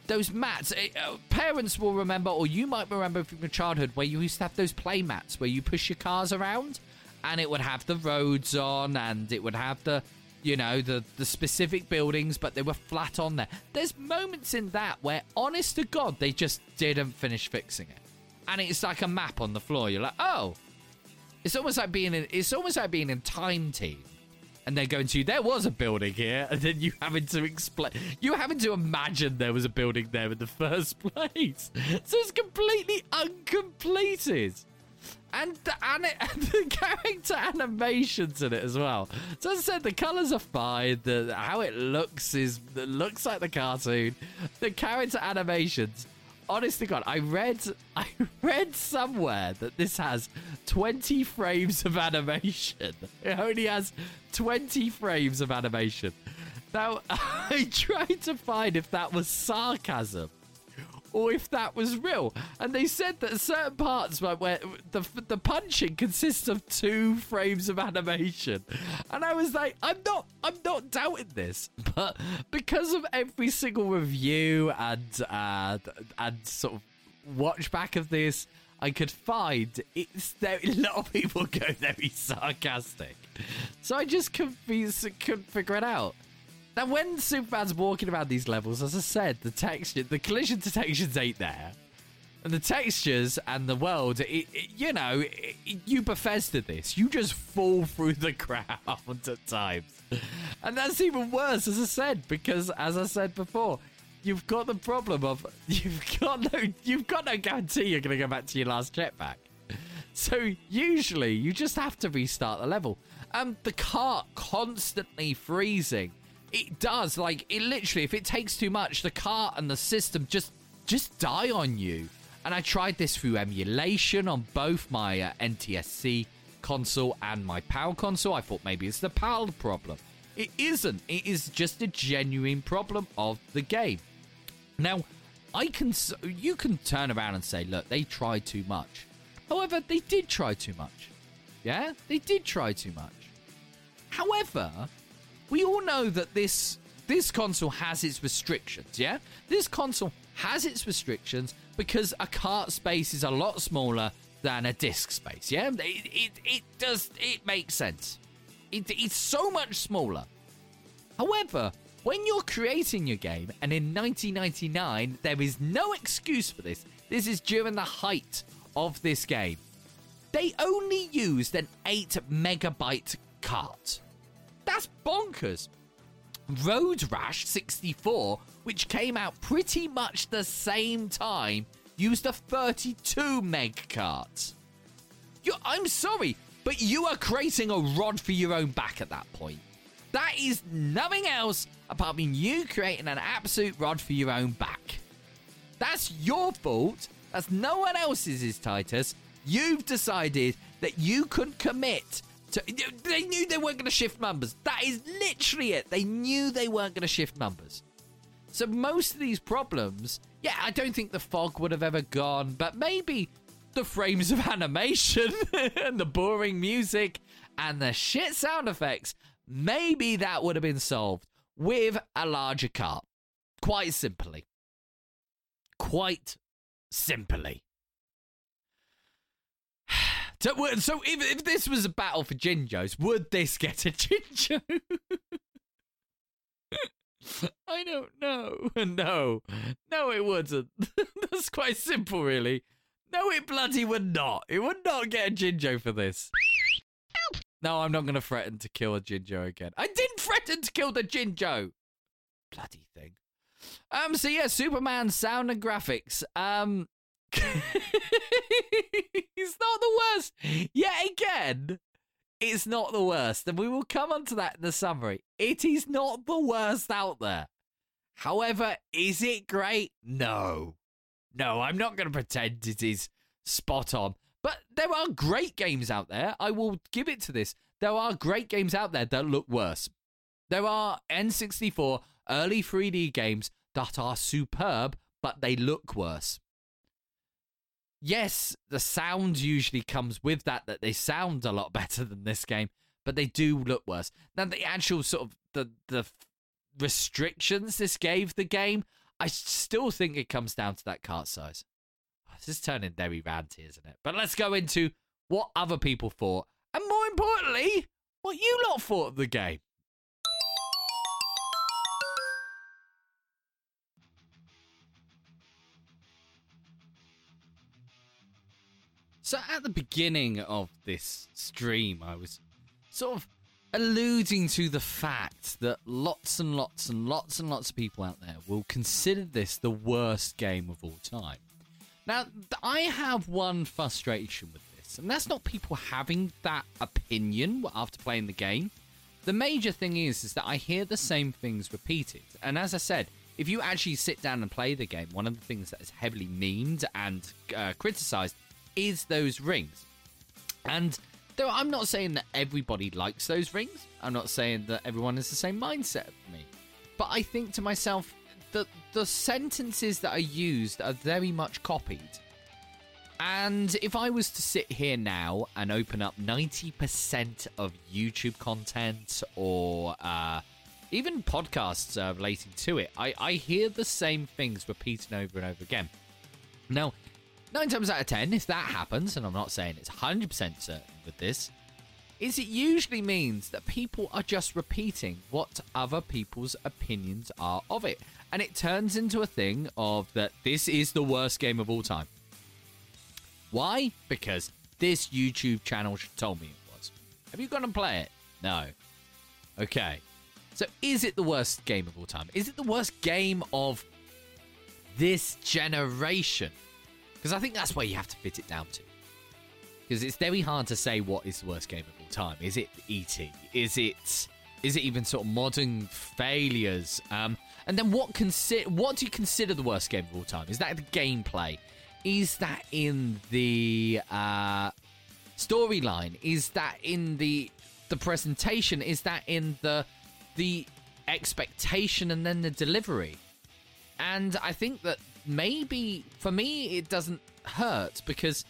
those mats. It, uh, parents will remember, or you might remember from your childhood, where you used to have those play mats where you push your cars around, and it would have the roads on, and it would have the, you know, the the specific buildings, but they were flat on there. There's moments in that where, honest to God, they just didn't finish fixing it, and it's like a map on the floor. You're like, oh, it's almost like being in. It's almost like being in Time Team and they're going to there was a building here and then you having to explain you having to imagine there was a building there in the first *laughs* place. So it's completely uncompleted. And the, and, it, *laughs* and the character animations in it as well. So as i said the colors are fine. The how it looks is it looks like the cartoon. The character animations honest to God, I read *laughs* I read somewhere that this has 20 frames of animation. *laughs* It only has 20 frames of animation. Now, *laughs* I tried to find if that was sarcasm or if that was real. And they said that certain parts where, where the the punching consists of two frames of animation, and I was like, I'm not I'm not doubting this, *laughs* but because of every single review and uh, and sort of watch back of this. I could find it's there. *laughs* A lot of people go very sarcastic, so I just couldn't, be, couldn't figure it out. Now, when Superman's walking around these levels, as I said, the texture, the collision detections ain't there. And the textures and the world, it, it, you know, it, you Bethesda this. You just fall through the *laughs* ground at times. And that's even worse, as I said, because, as I said before, you've got the problem of *laughs* you've got no you've got no guarantee you're going to go back to your last jetpack. So usually you just have to restart the level. And the cart constantly freezing it does like it literally if it takes too much the cart and the system just just die on you. And i tried this through emulation on both my uh, ntsc console and my pal console. I thought maybe it's the pal problem. It isn't. It is just a genuine problem of the game. Now i can you can turn around and say look they tried too much. However they did try too much. Yeah? They did try too much. However we all know that this this console has its restrictions, yeah? This console has its restrictions because a cart space is a lot smaller than a disc space, yeah? It, it, it does, it makes sense. It, it's so much smaller. However, when you're creating your game, and in 1999, there is no excuse for this. This is during the height of this game. They only used an 8 megabyte cart. That's bonkers. Road Rash 64, which came out pretty much the same time, used a 32 meg cart. You, I'm sorry, but you are creating a rod for your own back at that point. That is nothing else apart from you creating an absolute rod for your own back. That's your fault. That's no one else's, is Titus. You've decided that you couldn't commit They knew they weren't going to shift numbers. That is literally it. They knew they weren't going to shift numbers. So most of these problems, yeah, I don't think the fog would have ever gone, but maybe the frames of *laughs* animation and the boring music and the shit sound effects, maybe that would have been solved with a larger car. Quite simply. Quite simply. So, so if, if this was a battle for Jinjos, would this get a Jinjo? *laughs* I don't know. *laughs* No. No, it wouldn't. *laughs* That's quite simple, really. No, it bloody would not. It would not get a Jinjo for this. No, I'm not going to threaten to kill a Jinjo again. I didn't threaten to kill the Jinjo. Bloody thing. Um. So yeah, Superman sound and graphics. Um. *laughs* it's not the worst. Yet again, it's not the worst, and we will come on to that in the summary. It is not the worst out there. However, is it great? No. No, I'm not going to pretend it is spot on. But there are great games out there. I will give it to this. There are great games out there that look worse. There are N64 early 3D games that are superb, but they look worse. Yes, the sound usually comes with that, that they sound a lot *laughs* better than this game, but they do look worse. Now, the actual sort of the, the restrictions this gave the game, I still think it comes down to that cart size. *sighs* This is turning very ranty, isn't it? But let's go into what other people thought, and more importantly, what you lot thought of the game. So at the beginning of this stream, I was sort of alluding to the fact that lots and lots and lots and lots of people out there will consider this the worst game of all time. Now, I have one frustration with this, and that's not people having that opinion after playing the game. The major thing is, is that I hear the same things repeated, and as I said, if you actually sit down and play the game, one of the things that is heavily memed and uh, criticized is those rings. And though I'm not saying that everybody likes those rings, I'm not saying that everyone has the same mindset of me. But I think to myself that the sentences that are used are very much copied. And if I was to sit here now and open up 90% of YouTube content or uh, even podcasts uh, relating to it, I, I hear the same things repeated over and over again. Now, nine times out of ten, if that happens, and I'm not saying it's 100% certain with this, is it usually means that people are just repeating what other people's opinions are of it. And it turns into a thing of that this is the worst game of all time. Why? Because this YouTube channel told me it was. Have you gone and play it? No. Okay. So is it the worst game of all time? Is it the worst game of this generation? Because I think that's where you have to fit it down to. Because it's very hard to say what is the worst game of all time. Is it ET? Is it is it even sort of modern failures? Um, and then what consider what do you consider the worst game of all time? Is that the gameplay? Is that in the uh, storyline? Is that in the the presentation? Is that in the the expectation and then the delivery? And I think that maybe for me it doesn't hurt because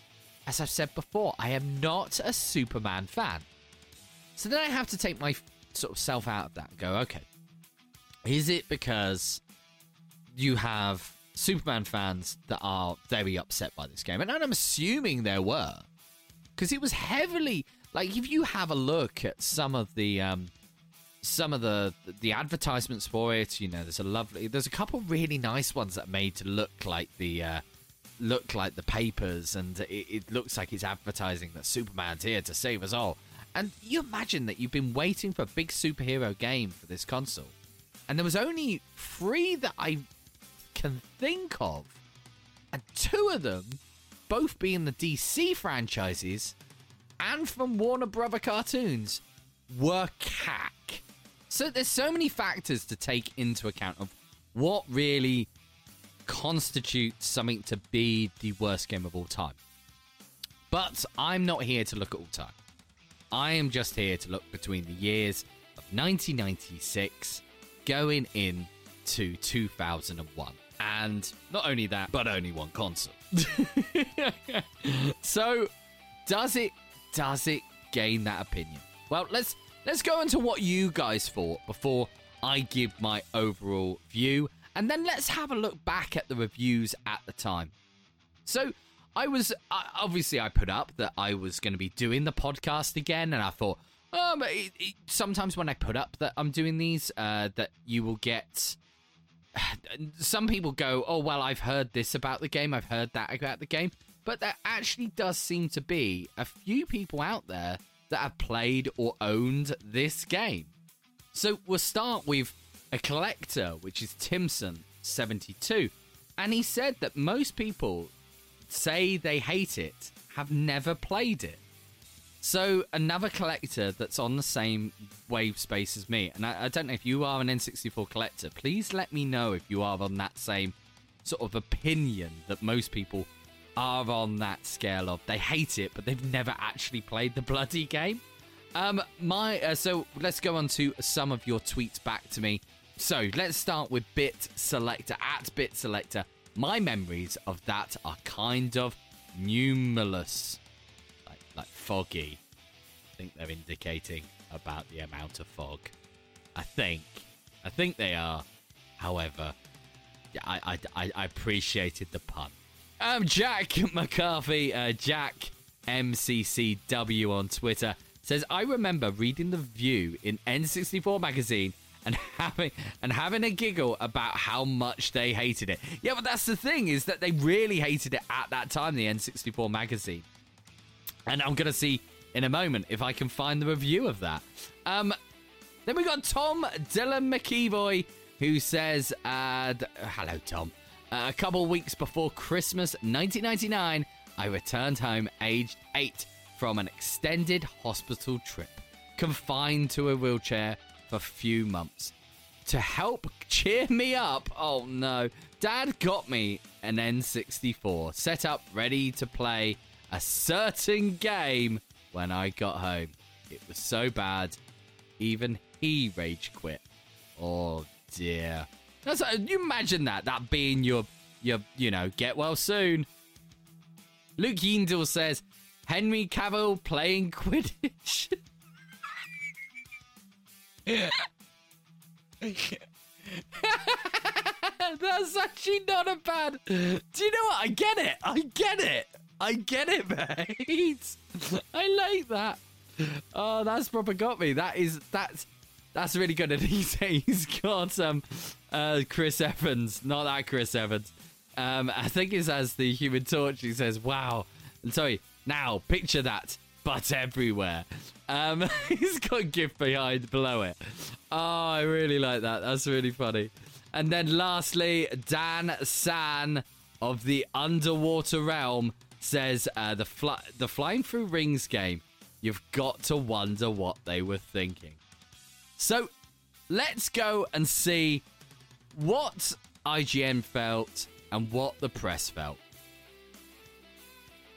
as I've said before, I am not a Superman fan. So then I have to take my sort of self out of that and go, okay, is it because you have Superman fans that are very upset by this game? And I'm assuming there were. Because it was heavily like if you have a look at some of the um some of the the advertisements for it. You know, there's a lovely, there's a couple really nice ones that are made to look like the uh, look like the papers, and it, it looks like it's advertising that Superman's here to save us all. And you imagine that you've been waiting for a big superhero game for this console, and there was only three that I can think of, and two of them both being the DC franchises and from Warner Brother cartoons were cack. So there's so many factors to take into account of what really constitutes something to be the worst game of all time. But I'm not here to look at all time. I am just here to look between the years of 1996 going in to 2001. And not only that, but only one console. *laughs* so does it does it gain that opinion? Well, let's let's go into what you guys thought before I give my overall view, and then let's have a look back at the reviews at the time. So, I was obviously I put up that I was going to be doing the podcast again, and I thought, oh, it, it, sometimes when I put up that I'm doing these, uh, that you will get. *sighs* Some people go, oh well, I've heard this about the game, I've heard that about the game, but there actually does seem to be a few people out there that have played or owned this game. So we'll start with a collector, which is Timson72. And he said that most people say they hate it, have never played it. So another collector that's on the same wave space as me, and I, I don't know if you are an N64 collector, please let me know if you are on that same sort of opinion that most people are on that scale of they hate it, but they've never actually played the bloody game. Um, my uh, so let's go on to some of your tweets back to me. So let's start with Bit Selector at Bit Selector. My memories of that are kind of numerous, like like foggy. I think they're indicating about the amount of fog. I think, I think they are. However, I I, I appreciated the pun. Um, Jack *laughs* McCarthy, uh, Jack MCCW on Twitter says, "I remember reading the View in N64 magazine and *laughs* having and having a giggle about how much they hated it. Yeah, but that's the thing is that they really hated it at that time, the N64 magazine. And I'm gonna see in a moment if I can find the review of that. Um, then we got Tom Dylan McEvoy who says, uh, "Hello, Tom." Uh, a couple weeks before Christmas 1999, I returned home aged 8 from an extended hospital trip, confined to a wheelchair for a few months. To help cheer me up, oh no, Dad got me an N64, set up ready to play a certain game when I got home. It was so bad, even he rage quit. Oh dear. That's you imagine that that being your your you know get well soon. Luke Yindle says Henry Cavill playing Quidditch. *laughs* That's actually not a bad. Do you know what? I get it. I get it. I get it, mate. *laughs* I like that. Oh, that's proper got me. That is that's that's really good. *laughs* And he's he's got um uh Chris Evans, not that Chris Evans. Um, I think it's as the Human Torch. He says, "Wow." And sorry, now picture that, but everywhere. Um, *laughs* he's got gift behind below it. Oh, I really like that. That's really funny. And then lastly, Dan San of the Underwater Realm says uh, the fly- the Flying Through Rings game. You've got to wonder what they were thinking. So let's go and see what IGN felt and what the press felt.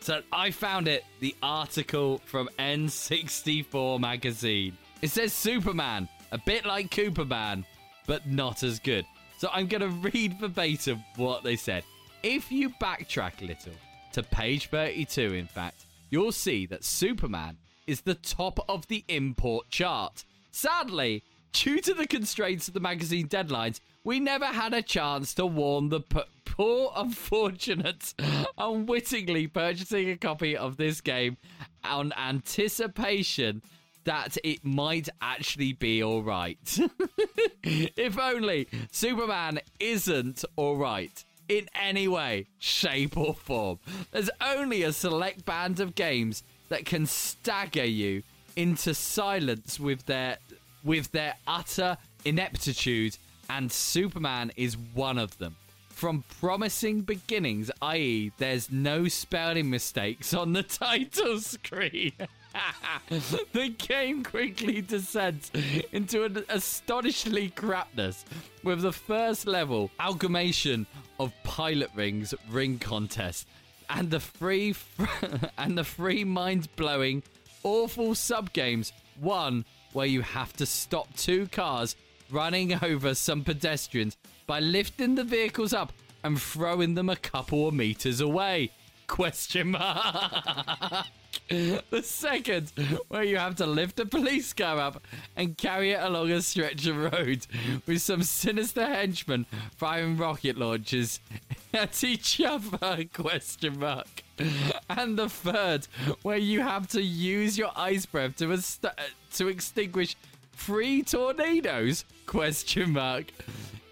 So I found it, the article from N64 magazine. It says Superman, a bit like Cooperman, but not as good. So I'm going to read verbatim what they said. If you backtrack a little to page 32, in fact, you'll see that Superman is the top of the import chart. Sadly, due to the constraints of the magazine deadlines, we never had a chance to warn the p- poor unfortunates *laughs* unwittingly purchasing a copy of this game on anticipation that it might actually be alright. *laughs* if only Superman isn't alright in any way, shape, or form. There's only a select band of games that can stagger you into silence with their with their utter ineptitude, and Superman is one of them. From promising beginnings, i.e., there's no spelling mistakes on the *laughs* title screen. *laughs* the game quickly descends into an astonishingly crapness with the first level amalgamation of Pilotwings ring contest and the free *laughs* and the free mind-blowing awful sub games one where you have to stop two cars running *laughs* over some pedestrians by lifting the vehicles up and throwing them a couple of meters away question mark *laughs* the second, where you have to lift a police car up and carry it along a stretch of road with some sinister henchmen firing rocket launchers *laughs* at each other? Question mark. And the third, where you have to use your ice breath to est- to extinguish three tornadoes? Question mark.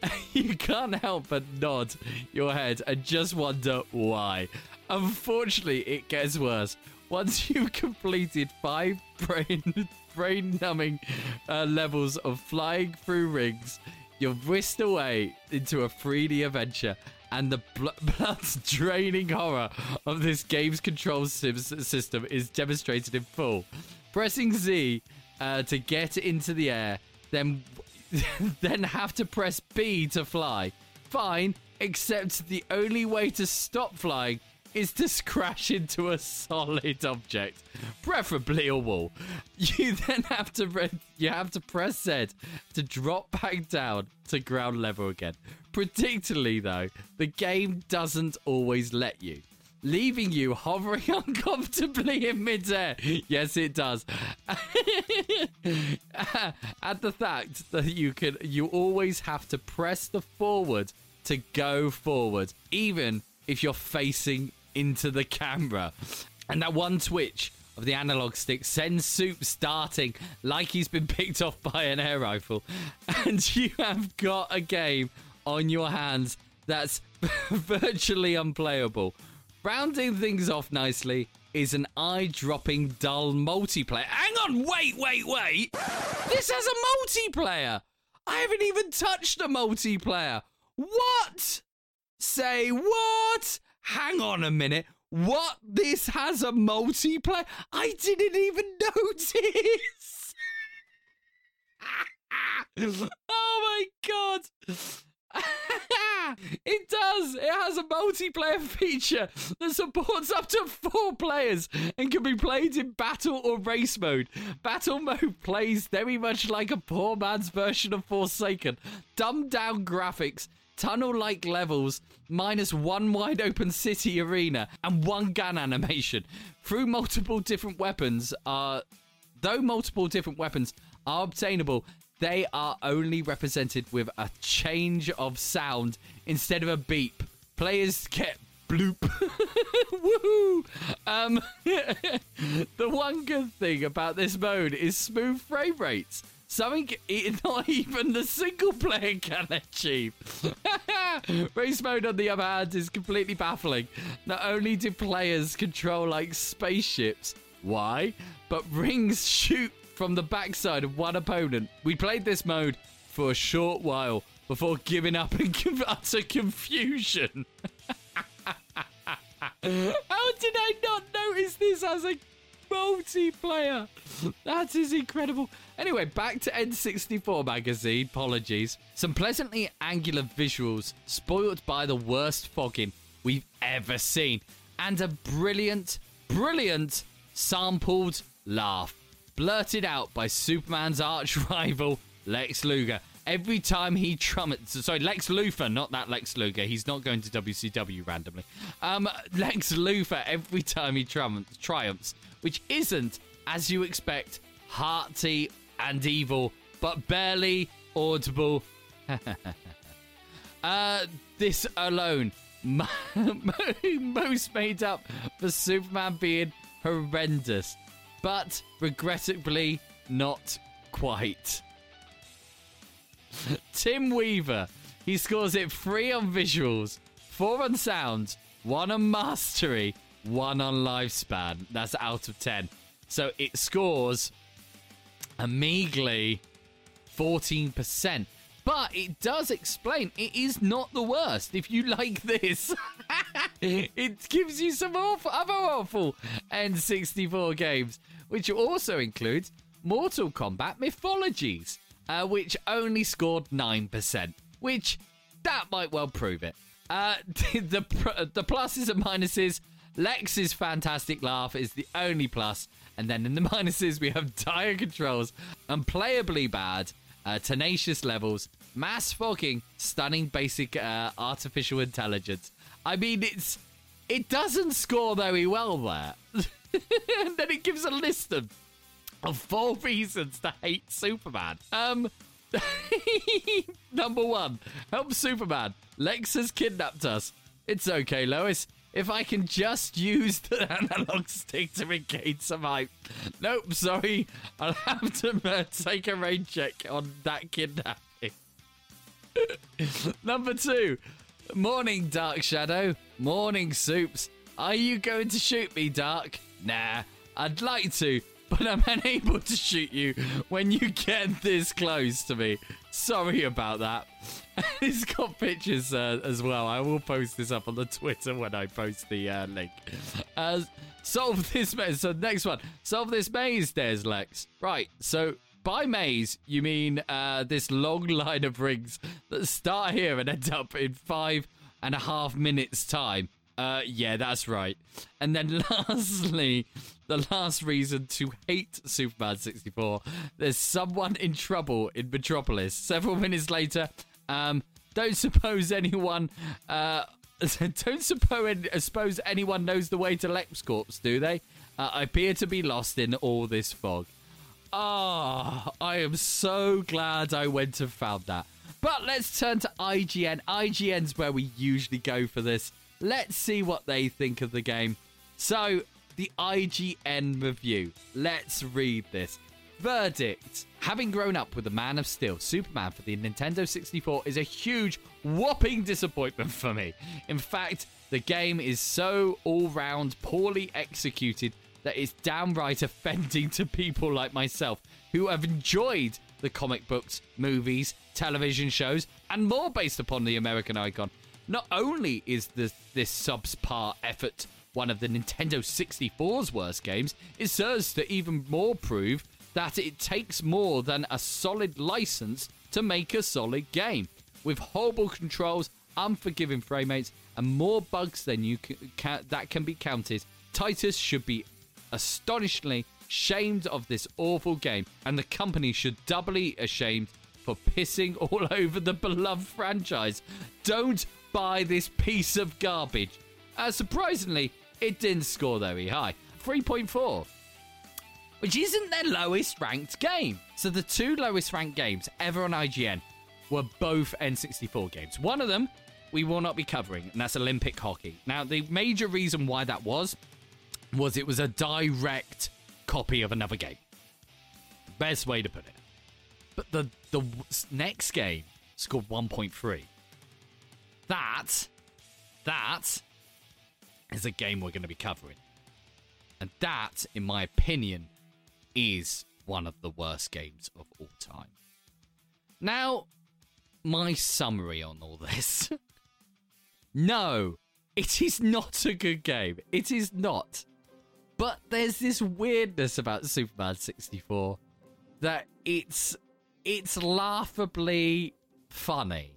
*laughs* You can't help but nod your head and just wonder why. Unfortunately, it gets worse. Once you've *laughs* completed five brain *laughs* brain numbing uh, levels of flying through rings, you're whisked away into a 3D adventure. And the bl- blood draining horror of this game's control system is demonstrated in full. Pressing Z uh, to get into the air, then *laughs* then have to press B to fly. Fine, except the only way to stop flying is to crash into a solid object, preferably a wall. *laughs* You then have to re- you have to press Z to drop back down to ground level again. Predictably, though, the game doesn't always let you. Leaving you hovering *laughs* uncomfortably in midair. Yes, it does. *laughs* At the fact that you can, you always have to press the forward to go forward, even if you're facing into the camera. And that one twitch of the analog stick sends Soup starting like he's been picked off by an air rifle. *laughs* And you have got a game on your hands that's virtually unplayable. Rounding things off nicely is an eye dropping dull multiplayer. Hang on, wait, wait, wait! This has a multiplayer! I haven't even touched a multiplayer! What? Say what? Hang on a minute. What? This has a multiplayer? I didn't even *laughs* notice. *laughs* oh my god. *laughs* it does. It has a multiplayer *laughs* feature that supports up to four players and can be played in battle or race mode. Battle mode *laughs* plays very much like a poor man's version of Forsaken. Dumbed down graphics, tunnel like levels, minus one wide open city arena, and one gun animation. Through multiple different weapons are. Though multiple different weapons are obtainable, they are only represented with a change of sound instead of a beep. Players get bloop. *laughs* Woohoo! Um, *laughs* the one good thing about this mode is smooth frame rates. Something *laughs* not even the single player can achieve. Race mode, on the other hand, is completely baffling. Not only do players control like spaceships, why? But rings shoot from the backside of one opponent. We played this mode for a short while before giving up *laughs* in utter confusion. *laughs* How did I not notice this as a multiplayer? That is incredible. Anyway, back to N64 magazine. Apologies. Some pleasantly angular visuals spoilt by the worst fogging we've ever seen. And a brilliant, brilliant sampled laugh blurted out by Superman's arch rival, Lex Luger. Every time he trumpets, sorry, Lex Luthor, not that Lex Luger. He's not going to WCW randomly. Um, Lex Luthor, every time he triumphs, triumphs, which isn't, as you expect, hearty and evil, but barely audible. *laughs* uh, this alone, *laughs* *laughs* most made up for Superman being horrendous, but regrettably not quite. *laughs* Tim Weaver. He scores it three on visuals, four on sound, one on mastery, one on lifespan. That's out of 10. So it scores a measly 14%. But it does explain it is not the worst. If you *laughs* like this, *laughs* it gives you some awful, other awful N64 games, which also includes Mortal Kombat Mythologies, uh, which only scored 9%, which that might well prove it. Uh, *laughs* the, the pluses and minuses Lex's fantastic laugh is the only plus, and then in the *laughs* minuses we have dire controls, unplayably bad, uh, tenacious levels, mass fogging, stunning basic uh, artificial intelligence. I mean, it's it doesn't score very well there. *laughs* and then it gives a list of, of four *laughs* reasons to hate Superman. Um, *laughs* number one, help Superman. Lex has kidnapped us. It's okay, Lois. If I can just use the analog stick to regain some height. Nope, sorry. I'll have to uh, take a rain check on that kidnapping. Number two. Morning, Dark Shadow. Morning, Soups. Are you going to shoot me, Dark? Nah, I'd like to, but I'm *laughs* unable to shoot you when you get this close to me. Sorry about that. *laughs* He's got pictures uh, as well. I will post this up on the Twitter when I post the uh, link. Uh, solve this maze. So next one. Solve this maze, there's Lex. Right, so by maze, you mean uh, this long *laughs* line of rings that start here and end up in five and a half minutes' time. Uh, yeah, that's right. And then *laughs* lastly, the last reason to hate Superman 64, there's someone in trouble in Metropolis. Several minutes later, um, don't suppose anyone, uh, *laughs* don't suppose, suppose anyone knows the way to LexCorp, do they? Uh, I appear to be lost in all this fog. Ah, I am so glad I went and found that. But let's turn to IGN. IGN's where we usually go for this. Let's see what they think of the game. So, the IGN review. Let's read this. Verdict. Having grown up with the Man of Steel, Superman for the Nintendo 64 is a huge, whopping disappointment for me. In fact, the game is so all round poorly executed that it's downright *laughs* offending to people like myself who have enjoyed the comic books, movies, television shows, and more based upon the American icon. Not only is this, this subpar effort one of the Nintendo 64's worst games, it serves to even more prove that it takes more than a solid license to make a solid game. With horrible controls, unforgiving frame rates, and more bugs than you can, can, that can be counted, Titus should be astonishingly shamed of this awful game, and the company should doubly ashamed for pissing *laughs* all over the beloved franchise. Don't buy this piece of garbage. Uh, surprisingly, it didn't score very high 3.4, which isn't their lowest ranked game. So the two lowest ranked games ever on IGN were both N64 games. One of them we will not be covering, and that's Olympic hockey. Now, the major reason why that was was it was a direct copy of another game. Best way to put it. But the the next game scored 1.3. That that is a game we're going to be covering. And that, in my opinion, is one of the worst games of all time. Now, my summary on all this. *laughs* no, it is not a good game. It is not. But there's this weirdness about Superman 64 that it's it's laughably funny.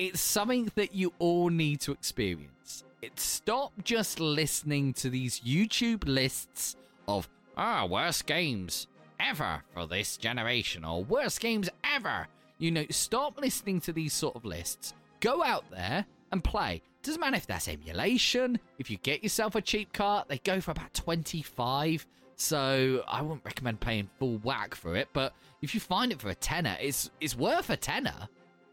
It's something that you all need to experience. It stop just listening to these YouTube lists of ah worst games ever for this generation or worst games ever. You know, stop listening to these sort of lists. Go out there and play. Doesn't matter if that's emulation. If you get yourself a cheap cart, they go for about 25. So I wouldn't recommend paying full whack for it, but if you find it for a tenner, it's it's worth a tenner.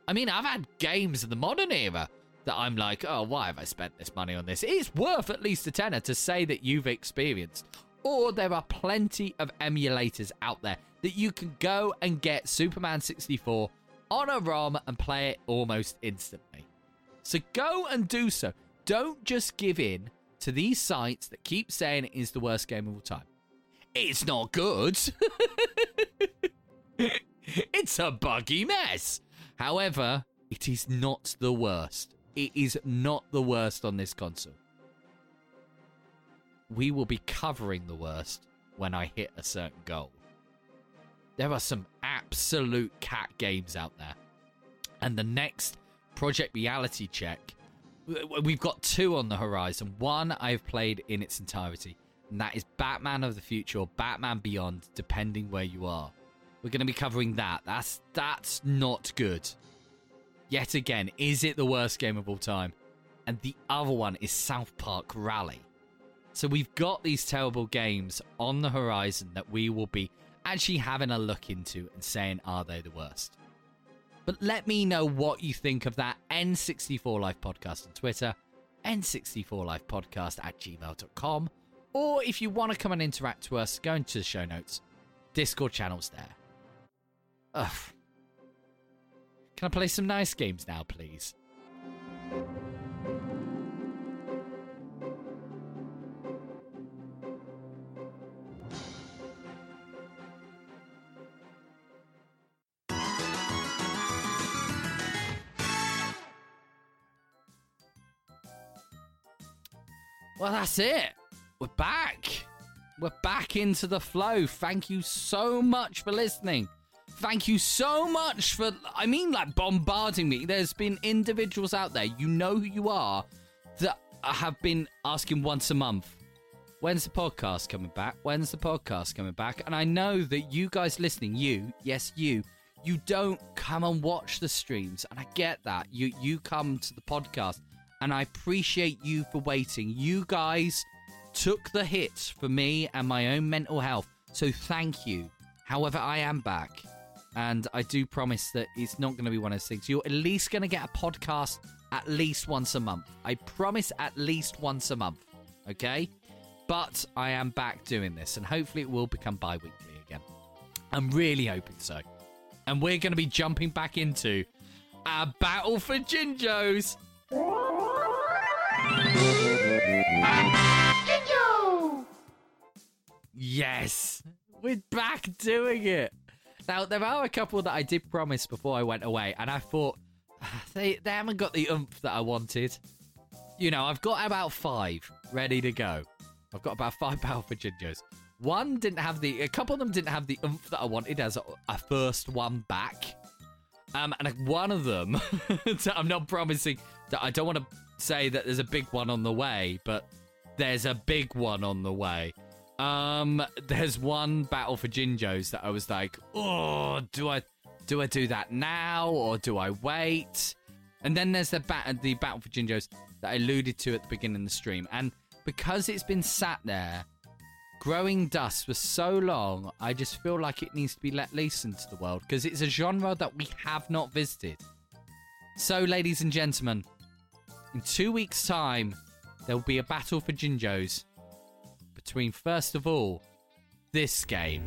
I mean, I've had games in the modern era that I'm like, oh, why have I spent this money on this? It's worth at least a tenner to say that you've experienced. or there are plenty of emulators out there that you can go and get Superman 64 on a ROM and play it almost instantly. So go and do so. Don't just give in to these sites that keep saying it is the worst game of all time. It's not good. *laughs* it's a buggy mess. However, it is not the worst. It is not the worst on this console. We will be covering the worst when I hit a certain goal. There are some absolute cat games out there. And the next Project Reality check, we've got two on the horizon. One I've played in its entirety, and that is Batman of the Future or Batman Beyond, depending where you are. We're going to be covering that. That's that's not good. Yet again, is it the worst game of all time? And the other one is South Park Rally. So we've got these terrible games on the horizon that we will be actually having a look into and saying, are they the worst? But let me know what you think of that N64 Live podcast on Twitter, N64 Live podcast at gmail.com, or if you want to come and interact with us, go into the show notes. Discord channel's there. Ugh. Can I play some nice games now, please? Well, that's it. We're back. We're back into the flow. Thank you so much for listening. Thank you so much for, I mean, like bombarding me. There's been individuals out there, you know who you are, that have been asking once a month, when's the podcast coming back? When's the podcast coming back? And I know that you guys listening, you, yes, you, you don't come and watch the streams. And I get that. You, you come to the podcast and I appreciate you for waiting. You guys took the hit for me and my own mental health. So thank you. However, I am back. And I do promise that it's not going to be one of those things. You're at least going to get a podcast at least once a month. I promise at least once a month. Okay? But I am back doing this, and hopefully it will become bi weekly again. I'm really hoping so. And we're going to be jumping back into our battle for Jinjos. Jinjo! Yes, we're back doing it. Now there are a couple that I did promise before I went away, and I thought they they haven't got the oomph that I wanted. You know, I've got about five ready to go. I've got about five *laughs* Power for Jinjos. One didn't have the, a couple of them didn't have the oomph that I wanted as a, a first one back. Um, and one of them, *laughs* I'm not promising that I don't want to say that there's a big one on the way, but there's a big one on the way. Um, there's one battle for Jinjos that I was like, oh, do I do I do that now or do I wait? And then there's the bat the battle for Jinjos that I alluded to at the beginning of the stream, and because it's been sat there growing dust for so long, I just feel like it needs to be let loose into the world because it's a genre that we have not visited. So, ladies and gentlemen, in two weeks' time, there will be a battle for Jinjos between, first of all, this game.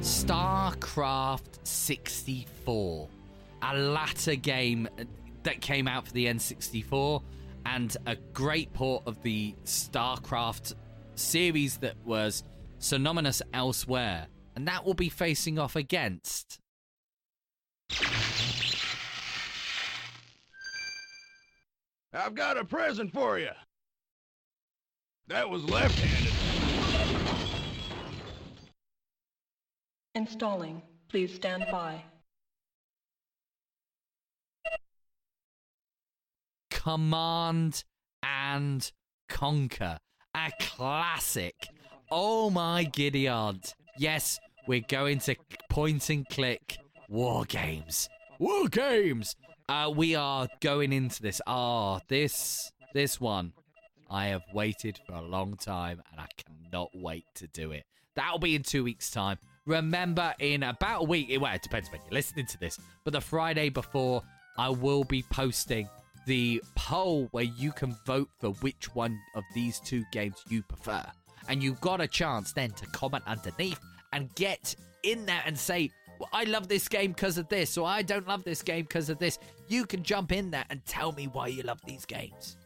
StarCraft 64, a latter game that came out for the N64 and a great port of the StarCraft series that was synonymous elsewhere. And that will be facing off against. I've got a present for you. That was left-handed. Installing. Please stand by. Command and Conquer, a classic. Oh my Gideon. Yes, we're going to point and click war games. War games. Uh, we are going into this. Ah, this this one. I have waited for a long time and I cannot wait to do it. That'll be in two weeks' time. Remember, in about a week, well, it depends when you're listening to this, but the Friday before, I will be posting the poll where you can vote for which one of these two games you prefer. And you've got a chance then to comment underneath and get in there and say, well, I love this game because of this, or I don't love this game because of this. You can jump in there and tell me why you love these games.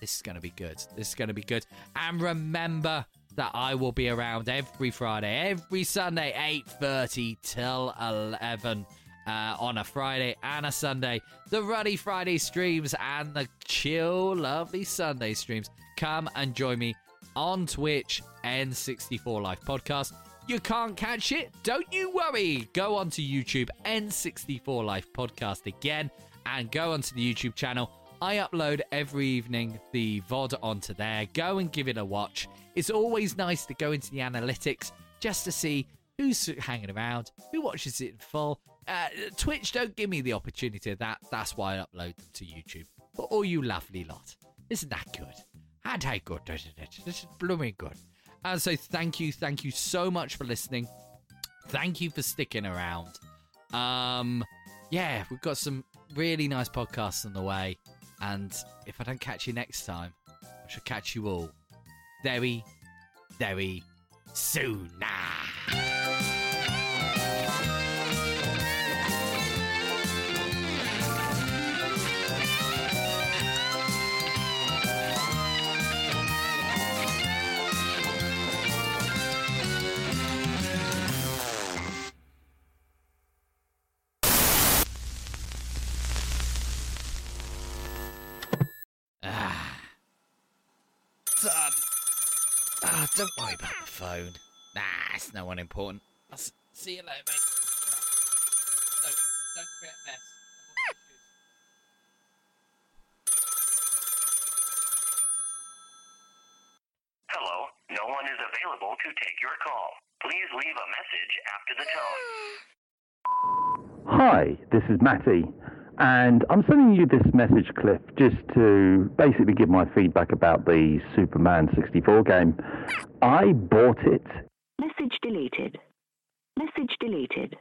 This is going to be good. This is going to be good. And remember that I will be around every Friday, every Sunday, 8.30 till 11 uh, on a Friday and a Sunday. The Ruddy Friday streams and the chill, lovely Sunday streams. Come and join me on Twitch, N64 Live Podcast. You can't catch it? Don't you worry. Go onto YouTube, N64 Live Podcast again, and go onto the YouTube channel. I upload every evening the VOD onto there. Go and give it a watch. It's always nice to go into the analytics just to see who's hanging around, who watches it in full. Uh, Twitch don't give me the opportunity of that. That's why I upload them to YouTube. But all you lovely lot, isn't that good? And how good? This is blooming good. And so thank you, thank you so much for listening. Thank you for sticking around. Um, yeah, we've got some really nice podcasts on the way. And if I don't catch you next time, I shall catch you all very, very soon. Ah. It's important. I'll s- see you later, mate. Don't, don't create a mess. Hello, no one is available to take your call. Please leave a message after the tone. Hi, this is Matty, and I'm sending you this message, Cliff, just to basically give my feedback about the Superman 64 game. I bought it Message deleted. Message deleted.